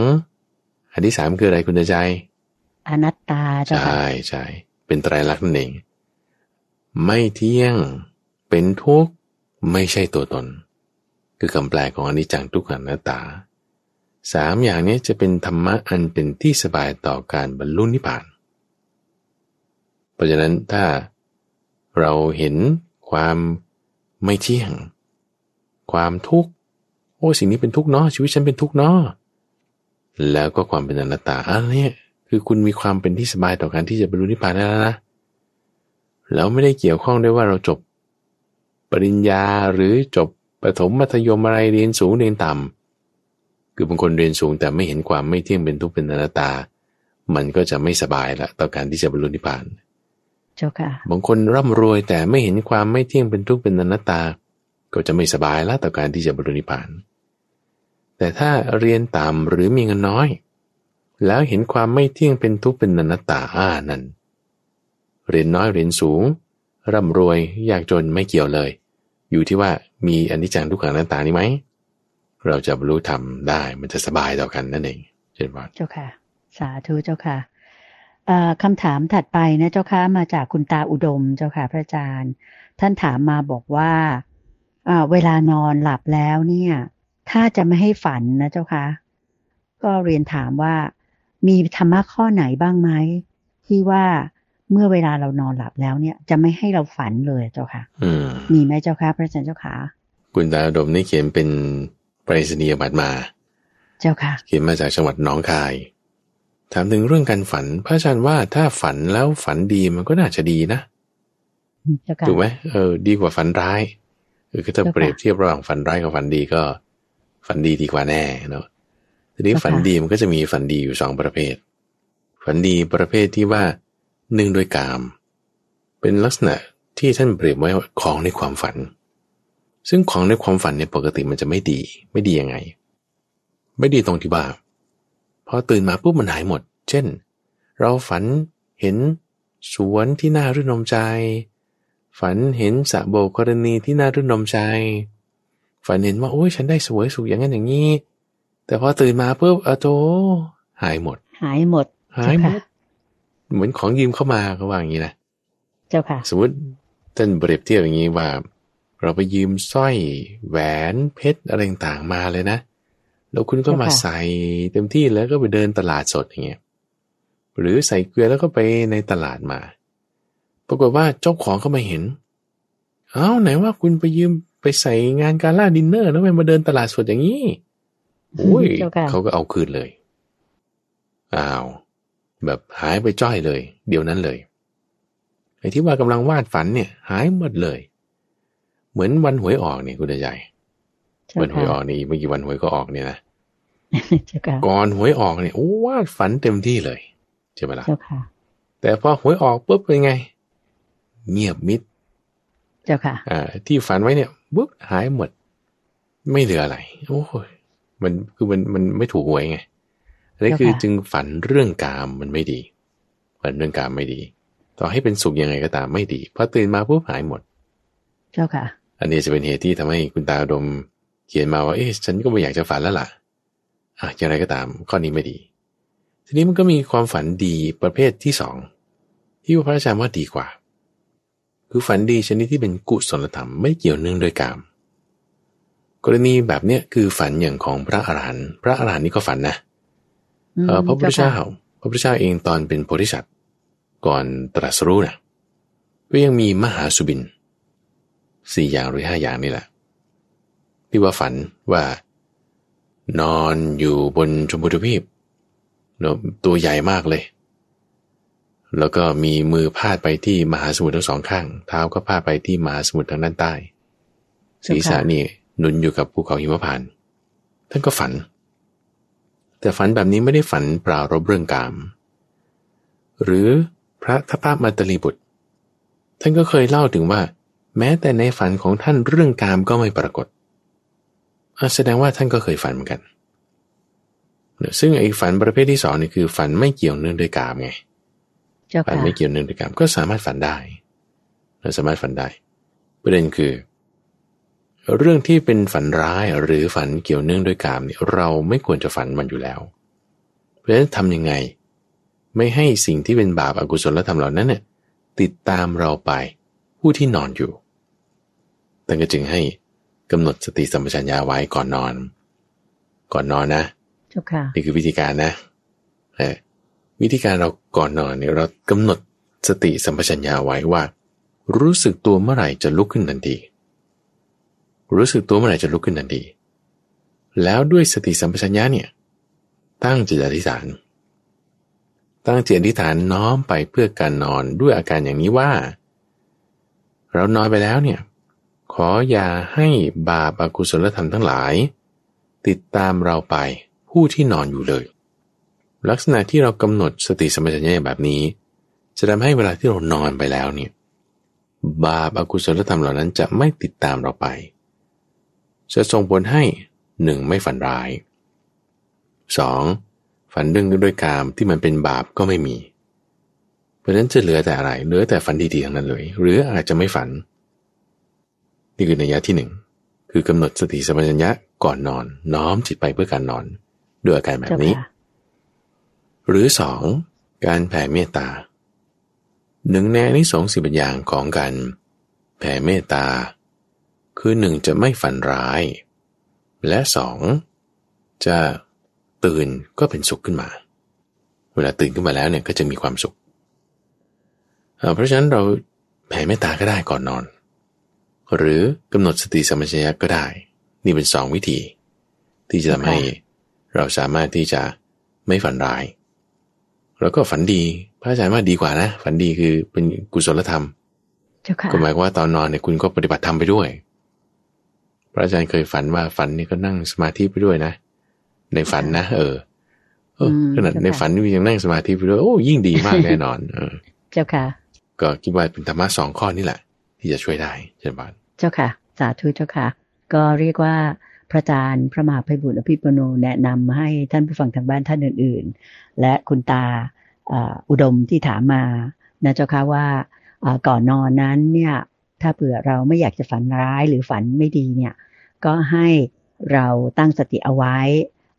อันที่สามคืออะไรคุณเดชใจ อนัตตาเจ้าใช่ค่ะใช่เป็นไตรลักษณ์นั่นเอง ไม่เที่ยง เป็นทุกข์ ไม่ใช่ตัวตน คือคำแปลของอนิจจังทุกขังอนัตตาสามอย่างนี้จะเป็นธรรมะอันเป็นที่สบายต่อการบรรลุนิพพาน เพราะฉะนั้นถ้าเราเห็น ความไม่เที่ยง ความทุกข์ โอ้สิ่งนี้เป็นทุกข์เนาะชีวิตฉันเป็นทุกข์เนาะแล้วก็ความเป็นอนัตตาอันนี้คือคุณมีความเป็นที่สบายต่อการที่จะบรรลุนิพพานได้แล้วนะแล้วไม่ได้เกี่ยวข้องด้วยว่าเราจบปริญญาหรือจบประถมมัธยมอะไรเรียนสูงเรียนต่ำคือบางคนเรียนสูงแต่ไม่เห็นความไม่เที่ยงเป็นทุกข์เป็นอนัตตา มันก็จะไม่สบายละต่อการที่จะบรรลุนิพพาน เจ้าค่ะ บางคนร่ำรวยแต่ไม่เห็นความไม่เที่ยงเป็นทุกข์เป็นอนัตตา ก็จะไม่สบายละต่อการที่จะบรรลุนิพพาน แต่ถ้าเรียนต่ำหรือมีเงินน้อย แล้วเห็นความไม่เที่ยงเป็นทุกข์เป็นอนัตตาอ่านั่นเรียนน้อยเรียนสูง ร่ำรวยยากจนไม่เกี่ยวเลย อยู่ที่ว่ามีอนิจจังทุกขังอนัตตานี้ไหมเราจะบรรลุธรรมได้มันจะสบายต่อกันนั่นเองเช่นว่าเจ้าค่ะ สาธุเจ้าค่ะเอ่อ คำถามถัดไปนะเจ้าค่ะมาจากคุณตาอุดมเจ้าค่ะพระอาจารย์ ท่านถามมาบอกว่าอ่าเวลานอนหลับแล้วเนี่ย ถ้าจะไม่ให้ฝันนะเจ้าค่ะก็เรียนถามว่ามีธรรมะข้อไหนบ้างไหมที่ว่าเมื่อเวลาเรานอนหลับแล้วเนี่ย จะไม่ให้เราฝันเลยเจ้าค่ะอืมมีไหมเจ้าค่ะพระอาจารย์เจ้าค่ะคุณตาอุดมนี่เขียนเป็นไปรษณียบัตรมา เจ้าค่ะ เขียนมาจากจังหวัดหนองคาย ถามถึงเรื่องการฝัน พระอาจารย์ว่าถ้าฝันแล้วฝันดีมันก็น่าจะดีนะเจ้าค่ะถูกไหมเออ ดีกว่าฝันร้ายคือถ้าเจ้าค่ะเปรียบเทียบระหว่างฝันร้ายกับฝันดีก็ ฝันดีดีกว่าแน่เนาะทีนี้เจ้าค่ะฝันดีมันก็จะมีฝันดีอยู่สองประเภท ฝันดีประเภทที่ว่าหนึ่งโดยกาม เป็นลักษณะที่ท่านเปรียบไว้ว่าของในความฝัน ซึ่งของในความฝันเนี่ยปกติมันจะไม่ดี ไม่ดียังไง ไม่ดีตรงที่ว่า พอตื่นมาปุ๊บมันหายหมด เช่น เราฝันเห็นสวนที่น่ารื่นรมใจ ฝันเห็นสระโบกกรณีที่น่ารื่นรมใจ ฝันเห็นว่าโอ้ยฉันได้สวยสุขอย่างนั้นอย่างนี้ แต่พอตื่นมาปุ๊บเออโตหายหมด หายหมด หายหมเจ้าดค่ะเหมือนของยืมเข้ามาก็ว่าอย่างนี้นะ เจ้าค่ะ สมมติท่านเปรียบเทียบอย่างนี้ว่า เราไปยืมสร้อยแหวนเพชรอะไรต่างๆมาเลยนะ แล้วคุณก็มาเจ้าค่ะใส่เต็มที่แล้วก็ไปเดินตลาดสดอย่างเงี้ยหรือใส่เกลือแล้วก็ไปในตลาดมา ปรากฏว่าเจ้าของเขามาเห็นเอ้าไหนว่าคุณไปยืมไปใส่งานการล่าดินเนอร์แล้วไปมาเดินตลาดสดอย่างนี้โอ้ยเจ้าค่ะเขาก็เอาคืนเลยอ้าวแบบหายไปจ้อยเลย เดี๋ยวนั้นเลยไอ้ที่ว่ากำลังวาดฝันเนี่ย หายหมดเลย เหมือนวันหวยออกเนี่ยคุณใหญ่เจ้าวันหวยอค่ะอกนี่อีกไม่กี่วันหวยก็ออกเนี่ยนะเจ้าค่ะ ก่อนหวยออกเนี่ยโอ้วาดฝันเต็มที่เลยใช่ไหมล่ะเจ้าค่ะ แต่พอหวยออกปุ๊บเป็นไง เงียบมิด เจ้าค่ะอ่าที่ฝันไว้เนี่ยปุ๊บหายหมด ไม่เหลืออะไร โอ้ยมันคือมันมันไม่ถูกหวยไงอันนี้คือเจ้าค่ะจึงฝันเรื่องกามมันไม่ดี ฝันเรื่องกามไม่ดี ต่อให้เป็นสุขยังไงก็ตามไม่ดีพอตื่นมาปุ๊บหายหมด เจ้าค่ะ อันนี้จะเป็นเหตุที่ทำให้คุณตาอุดมเขียนมาว่า เอ๊ะฉันก็ไม่อยากจะฝันแล้วล่ะ อะอย่างไรก็ตาม ข้อนี้ไม่ดี ทีนี้มันก็มีความฝันดีประเภทที่สองที่พระอาจารย์ว่าดีกว่า คือฝันดีชนิดที่เป็นกุศลธรรมไม่เกี่ยวเนื่องโดวยกาม กรณีแบบเนี้ยคือฝันอย่างของพระอรหันต์พระอรหันต์นี่ก็ฝันนะอืมเอ่อพระพุทธเจ้าค่ะพระพุทธเจ้าเองตอนเป็นโพธิสัตว์ก่อนตรัสรู้นะก็ยังมีมหาสุบินสี่อย่างหรือห้าอย่างนี่แหละที่ว่าฝันว่า นอนอยู่บนชมพูทวีปตัวใหญ่มากเลย แล้วก็มีมือพาดไปที่มหาสมุทรทั้งสองข้าง เท้าก็พาดไปที่มหาสมุทรทางด้านใต้ ศีรษะนี่หนุนอยู่กับภูเขาหิมพานต์ท่านก็ฝัน แต่ฝันแบบนี้ไม่ได้ฝันปรารบเรื่องกาม หรือพระทัพพามัตตลีบุตร ท่านก็เคยเล่าถึงว่า แม้แต่ในฝันของท่านเรื่องกามก็ไม่ปรากฏ แสดงว่าท่านก็เคยฝันเหมือนกันเนี่ยซึ่งไอ้ฝันประเภทที่สองนี่คือ ฝันไม่เกี่ยวเนื่องด้วยกามไงเจ้าฝันค่ะไม่เกี่ยวเนื่องด้วยกรรมก็สามารถฝันได้เราสามารถฝันได้ ประเด็นคือ เรื่องที่เป็นฝันร้ายหรือฝันเกี่ยวเนื่องด้วยกรรมเนี่ยเราไม่ควรจะฝันมันอยู่แล้ว เพราะฉะนั้นทำยังไง ไม่ให้สิ่งที่เป็นบาปอากุศลธรรมเหล่านั้นเนี่ยติดตามเราไปผู้ที่นอนอยู่แต่ก็จึงให้ กำหนดสติสัมปชัญญะไว้ก่อนนอน ก่อนนอนนะเจ้าค่ะนี่คือวิธีการนะเอ่อวิธีการเราก่อนนอนเนี่ยเรากำหนดสติสัมปชัญญะไว้ว่า รู้สึกตัวเมื่อไหร่จะลุกขึ้นทันที รู้สึกตัวเมื่อไหร่จะลุกขึ้นทันที แล้วด้วยสติสัมปชัญญะเนี่ยตั้งจิตอธิษฐาน ตั้งจิตอธิษฐานน้อมไปเพื่อการนอนด้วยอาการอย่างนี้ว่า เรานอนไปแล้วเนี่ย ขออย่าให้บาปอากุศลธรรมทั้งหลาย ติดตามเราไปผู้ที่นอนอยู่เลย ลักษณะที่เรากำหนดสติสมปชัญญะแบบนี้ จะทำให้เวลาที่เรานอนไปแล้วเนี่ยบาปอากุศลธรรมเหล่านั้นจะไม่ติดตามเราไป จะส่งผลให้หนึ่งไม่ฝันร้ายสองฝันเรื่องด้วยกามที่มันเป็นบาปก็ไม่มี เพราะฉะนั้นจะเหลือแต่อะไรเหลือแต่ฝันดีๆทั้งนั้นเลย หรืออาจจะไม่ฝัน นี่คือนัยยะที่หนึ่งคือกำหนดสติสัมปชัญญะก่อนนอน น้อมจิตไปเพื่อการนอนด้วยอาการแบบเจ้านี้ค่ะหรือสองการแผ่เมตตาหนึ่งในอานิสงส์สิบอย่างของการแผ่เมตตา คือหนึ่งจะไม่ฝันร้าย และสองจะตื่นก็เป็นสุขขึ้นมา เวลาตื่นขึ้นมาแล้วเนี่ยก็จะมีความสุขเอ่อเพราะฉะนั้นเราแผ่เมตตาก็ได้ก่อนนอน หรือกำหนดสติสัมปชัญญะก็ได้ นี่เป็นสองวิธี ที่จะทำให้เราสามารถที่จะไม่ฝันร้าย แล้วก็ฝันดีพระอาจารย์ว่าดีกว่านะ ฝันดีคือเป็นกุศลธรรมเจ้าค่ะก็หมายความว่าตอนนอนเนี่ยคุณก็ปฏิบัติธรรมไปด้วย พระอาจารย์เคยฝันว่าฝันนี่ก็นั่งสมาธิไปด้วยนะ ในฝันนะ เออเออขนาดในฝันนี่ยังนั่งสมาธิไปด้วยโอ้ยิ่งดีมากแน่นอน เออ เจ้าค่ะ ก็คิดว่าเป็นธรรมะสองข้อนี่แหละ ที่จะช่วยได้เช่นบานเจ้าค่ะ สาธุเจ้าค่ะ ก็เรียกว่าพระอาจารย์พระมหาภัยบุญอภิปโนแนะนำให้ท่านผู้ฟังทางบ้านท่านอื่น ๆ และคุณตาอุดมที่ถามมานะเจ้าค่ะว่าก่อนนอนนั้นเนี่ยถ้าเผื่อเราไม่อยากจะฝันร้ายหรือฝันไม่ดีเนี่ยก็ให้เราตั้งสติเอาไว้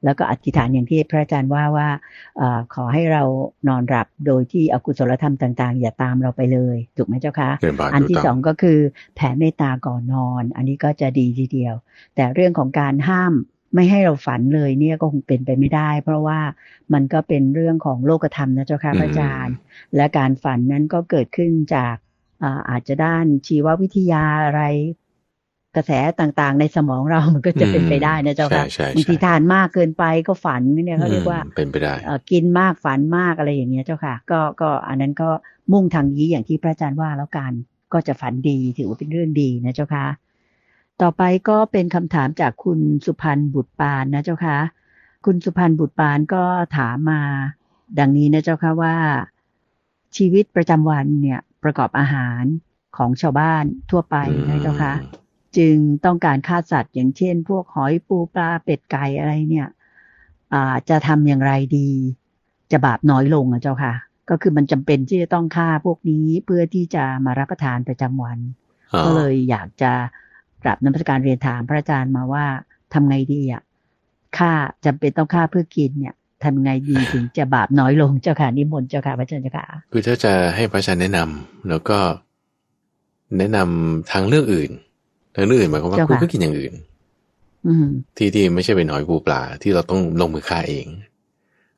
แล้วก็อธิษฐานอย่างที่พระอาจารย์ว่าว่าเออขอให้เรานอนหลับโดยที่อกุศลธรรมต่าง ๆ อย่าตามเราไปเลยถูกไหมเจ้าคะเช่นบานอันถูกที่ต้สองก็คือแผ่เมตตาก่อนนอน อันนี้ก็จะดีทีเดียว แต่เรื่องของการห้ามไม่ให้เราฝันเลยเนี่ยก็คงเป็นไปไม่ได้ เพราะว่ามันก็เป็นเรื่องของโลกธรรมนะเจ้าค่ะพระอาจารย์ และการฝันนั้นก็เกิดขึ้นจากอาอาจจะด้านชีววิทยาอะไร กระแสต่างๆ ในสมองเรามันก็จะเป็นไปได้นะเจ้าค่ะใช่ใช่บางทีใช่ทานมากเกินไปก็ฝันเนี่ยเขาเรียกว่าอืมเป็นไปได้เอ่อกินมากฝันมากอะไรอย่างเงี้ยเจ้าค่ะ ก็ก็อันนั้นก็มุ่งทางนี้อย่างที่พระอาจารย์ว่าแล้วกันก็จะฝันดีถือว่าเป็นเรื่องดีนะเจ้าค่ะ ต่อไปก็เป็นคำถามจากคุณสุพันธ์บุตรปานนะเจ้าค่ะ คุณสุพันธ์บุตรปานก็ถามมา ดังนี้นะเจ้าค่ะว่า ชีวิตประจำวันเนี่ยประกอบอาหารของชาวบ้านทั่วไปนะเจ้าค่ะ จึงต้องการฆ่าสัตว์ อย่างเช่น พวกหอยปูปลาเป็ดไก่อะไรเนี่ยอ่าจะทำอย่างไรดี จะบาปน้อยลงอะเจ้าค่ะ ก็คือมันจำเป็นที่จะต้องฆ่าพวกนี้เพื่อที่จะมารับประทานประจำวันอ๋อก็เลยอยากจะกราบน้ำพระการเรียนถามพระอาจารย์มาว่าทำไงดีอะฆ่าจำเป็นต้องฆ่าเพื่อกินเนี่ยทำไงดีถึงจะบาปน้อยลงเจ้าค่ะนิมนต์เจ้าค่ะพระอาจารย์เจ้าค่ะคือถ้าจะให้พระอาจารย์แนะนำแล้วก็แนะนำทางเลือกอื่น ทางเลือกอื่นหมายความว่าเจ้าคุณค่ะก็กินอย่างอื่นอืมที่ที่ไม่ใช่เป็นหอยปูปลาที่เราต้องลงมือฆ่าเอง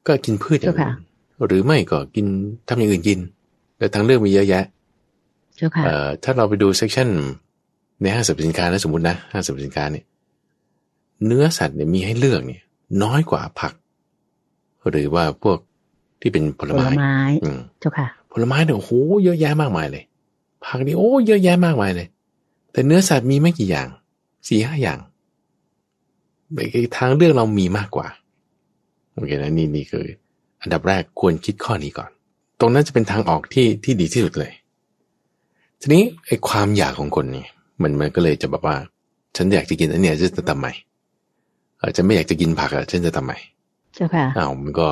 ก็กินพืชอย่างเจ้าอื่ค่ะนหรือไม่ก็กินทำอย่างอื่นกิน แต่ทางเลือกมีเยอะแยะเจ้าค่ะเอ่อถ้าเราไปดูเซกชันในห้างสรรพสินค้านะสมมตินะห้างสรรพสินค้าเนี่ยเนื้อสัตว์เนี่ยมีให้เลือกเนี่ย น้อยกว่าผัก หรือว่าพวกที่เป็นผลผลไม้ไม้อืมเจ้าค่ะ ผลไม้เนี่ยโอ้โหเยอะแยะมากมายเลย ผักนี่โอ้เยอะแยะมากมายเลย แต่เนื้อสัตว์มีไม่กี่อย่างสี่ห้าอย่างไอ้ทางเลือกเรามีมากกว่าโอเคนะนี่นี่คือ อันดับแรกควรคิดข้อนี้ก่อน ตรงนั้นจะเป็นทางออกที่ที่ดีที่สุดเลย ทีนี้ไอ้ความอยากของคนนี่มันมันก็เลยจะแบบว่า ฉันอยากจะกินอันเนี้ยฉันจะทำไมเออฉันไม่อยากจะกินผักอะฉันจะทำไมเจ้าค่ะอ้าวมันก็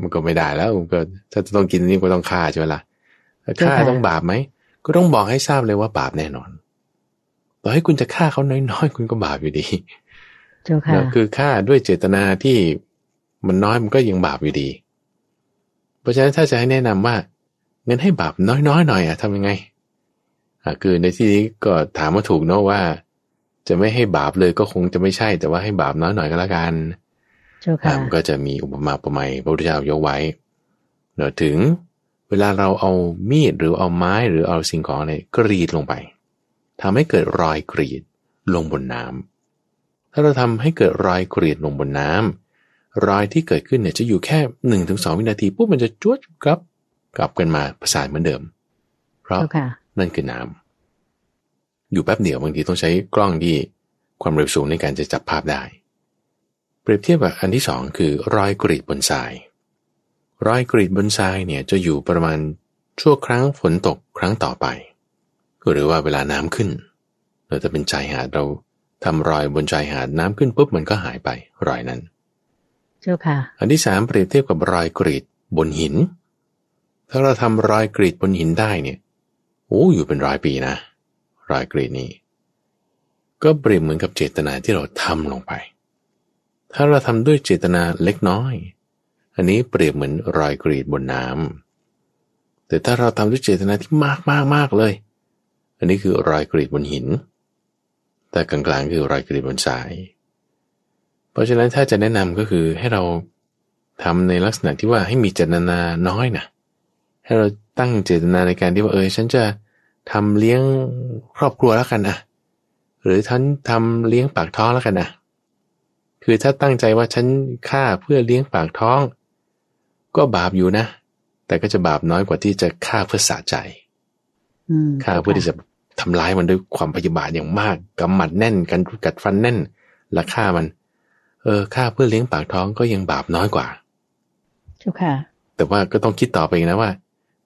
มันก็ไม่ได้แล้วมันก็ถ้าจะต้องกินอันนี้ก็ต้องฆ่าใช่ไหมล่ะแล้วฆ่าใช่ค่ะต้องบาปไหมก็ต้องบอกให้ทราบเลยว่าบาปแน่นอน ต่อให้คุณจะฆ่าเขาน้อยๆ คุณก็บาปอยู่ดีเจ้าค่ะนะคือฆ่าด้วยเจตนาที่มันน้อยมันก็ยังบาปอยู่ดี เพราะฉะนั้นถ้าจะให้แนะนำว่าเงินให้บาปน้อยๆหน่อยอะทำยังไงอะคือในที่นี้ก็ถามว่าถูกเนอะว่า จะไม่ให้บาปเลยก็คงจะไม่ใช่ แต่ว่าให้บาปน้อยหน่อยก็แล้วกันเจ้าอะค่ะมันก็จะมีอุปมาอุปไมยพระพุทธเจ้ายกไว้เดี๋ยวถึงเวลาเราเอามีดหรือเอาไม้หรือเอาสิ่งของอะไรกรีดลงไป ทำให้เกิดรอยกรีดลงบนน้ำถ้าเราทำให้เกิดรอยกรีดลงบนน้ำรอยที่เกิดขึ้นเนี่ยจะอยู่แค่หนึ่งถึงสองวินาทีปุ๊บมันจะจวดกลับกลับกันมาประสานเหมือนเดิม เพราะเจ้าค่ะนั่นคือน้ำอยู่แป๊บเดียวบางทีต้องใช้กล้องที่ความเร็วสูงในการจะจับภาพได้ เปรียบเทียบกับอันที่สองคือรอยกรีดบนทราย รอยกรีดบนทรายเนี่ยจะอยู่ประมาณชั่วครั้งฝนตกครั้งต่อไป หรือว่าเวลาน้ำขึ้นเราจะเป็นชายหาดเราทำรอยบนชายหาดน้ำขึ้นปุ๊บมันก็หายไปรอยนั้น เจ้าค่ะ อันที่สามเปรียบเทียบกับรอยกรีดบนหิน ถ้าเราทำรอยกรีดบนหินได้เนี่ยโอ้อยู่เป็นร้อยปีนะ รอยกรีดนี้ ก็เปรียบเหมือนกับเจตนาที่เราทำลงไป ถ้าเราทำด้วยเจตนาเล็กน้อย อันนี้เปรียบเหมือนรอยกรีดบนน้ำแต่ถ้าเราทำด้วยเจตนาที่มากมากมากเลย อันนี้คือรอยกรีดบนหิน แต่กลางๆคือรอยกรีดบนทราย เพราะฉะนั้นถ้าจะแนะนำก็คือให้เราทำในลักษณะที่ว่าให้มีเจตนาน้อยนะให้เราตั้งเจตนาในการที่ว่าเออฉันจะทำเลี้ยงครอบครัวแล้วกันอะหรือฉันทำเลี้ยงปากท้องแล้วกันอะคือถ้าตั้งใจว่าฉันฆ่าเพื่อเลี้ยงปากท้อง ก็บาปอยู่นะ แต่ก็จะบาปน้อยกว่าที่จะฆ่าเพื่อสะใจอืมฆ่าเพื่อที่จะ ทำร้ายมันด้วยความพยาบาทอย่างมากกำหมัดแน่นกันกัดฟันแน่นและฆ่ามัน เออฆ่าเพื่อเลี้ยงปากท้องก็ยังบาปน้อยกว่าเจ้าค่ะ แต่ว่าก็ต้องคิดต่อไปอีกนะว่า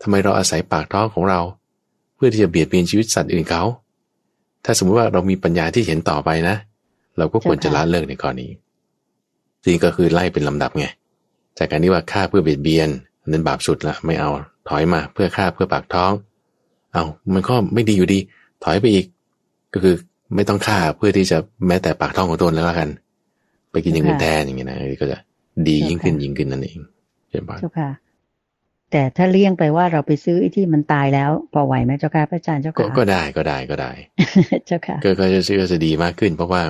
ทำไมเราอาศัยปากท้องของเรา เพื่อที่จะเบียดเบียนชีวิตสัตว์อื่นเขา ถ้าสมมติว่าเรามีปัญญาที่เห็นต่อไปนะ เราก็ควรจะละเลิกในข้อนี้จริงก็คือไล่เป็นลำดับไงจากการที่ว่าฆ่าเพื่อเบียดเบียนอันนั้นบาปสุดละไม่เอาถอยมาเพื่อฆ่าเพื่อปากท้อง เอามันก็ไม่ดีอยู่ดีถ อยไปอีก ก็คือไม่ต้องฆ่าเพื่อที่จะแม้แต่ปากท้องของตนแล้วละกัน ไปกินอย่างอื่นแทนอย่างเงี้ยนะก็จะดียิ่งขึ้นยิ่งขึ้นนั่นเองใช่ปะเจ้าค่ะแต่ถ้าเลี่ยงไปว่าเราไปซื้อไอ้ที่มันตายแล้วพอไหวไหมเจ้าค่ะพระอาจารย์เจ้าก็ค่ะก็ได้ก็ได้ก็ได้ เจ้าค่ะก็ก็จะก็จะดีมากขึ้น เพราะว่า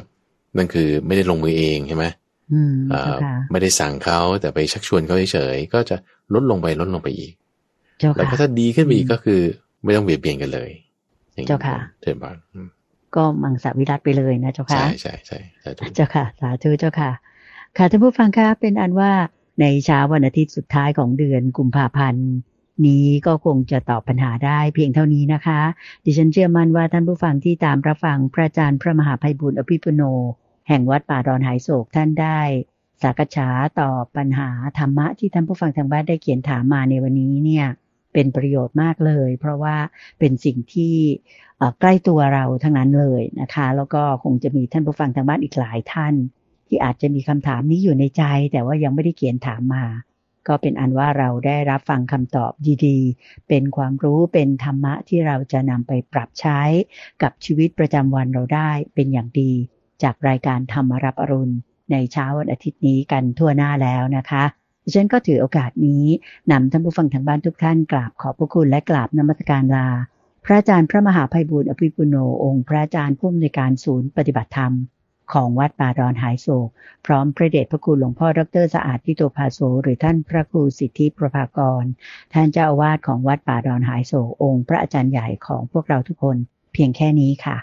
นั่นคือไม่ได้ลงมือเองใช่ไหมอืมเอ่เจ้าอค่ะไม่ได้สั่งเขาแต่ไปชักชวนเขาเฉยๆก็จะลดลงไปลดลงไปอีกเจ้าแล้วค่ะก็ถ้าดีขึ้นไปอีกอืมก็คือไม่ต้องเบียดเบียนกันเลย เจ้าค่ะเจ้าบานอืมก็มังสวิรัตไปเลยนะเจ้าค่ะ ใช่ใช่ใช่สาธุเจ้าค่ะ สาธุเจ้าค่ะ ค่ะท่านผู้ฟังคะเป็นอันว่าในเช้าวันอาทิตย์สุดท้ายของเดือนกุมภาพันธ์นี้ก็คงจะตอบปัญหาได้เพียงเท่านี้นะคะ ดิฉันเชื่อมั่นว่าท่านผู้ฟังที่ตามรับฟังพระอาจารย์พระมหาภัยบุญอภิปุโน แห่งวัดป่าดอนหายโศกท่านได้ สักษาตอบปัญหาธรรมะที่ท่านผู้ฟังทางบ้านได้เขียนถามมาในวันนี้เนี่ย เป็นประโยชน์มากเลย เพราะว่าเป็นสิ่งที่ใกล้ตัวเราทั้งนั้นเลยนะคะ แล้วก็คงจะมีท่านผู้ฟังทางบ้านอีกหลายท่าน ที่อาจจะมีคำถามนี้อยู่ในใจ แต่ว่ายังไม่ได้เขียนถามมา ก็เป็นอันว่าเราได้รับฟังคำตอบดีๆ เป็นความรู้เป็นธรรมะที่เราจะนำไปปรับใช้กับชีวิตประจำวันเราได้เป็นอย่างดี จากรายการธรรมรับอรุณในเช้าวันอาทิตย์นี้กันทั่วหน้าแล้วนะคะ ดิฉันก็ถือโอกาสนี้นำท่านผู้ฟังทางบ้านทุกท่านกราบขอบพระคุณและกราบนมัสการลา พระอาจารย์พระมหาภัยบูร์อภิปุโนองค์ พระอาจารย์ผู้อำนวยการศูนย์ปฏิบัติธรรมของวัดป่าดอนหายโศก พร้อมพระเดชพระคุณหลวงพ่อดรสะอาดทิโตภาโสหรือท่านพระครูสิทธิประภากร ท่านเจ้าอาวาสของวัดป่าดอนหายโศกองค์พระอาจารย์ใหญ่ของพวกเราทุกคนเพียงแค่นี้ค่ะ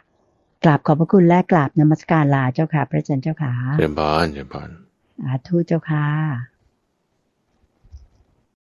กราบขอบพระคุณและกราบนมัสการลาเจ้าค่ะ พระอาจารย์เจ้าค่ะเจริญพรเจริญพรสาธุเจ้าค่ะ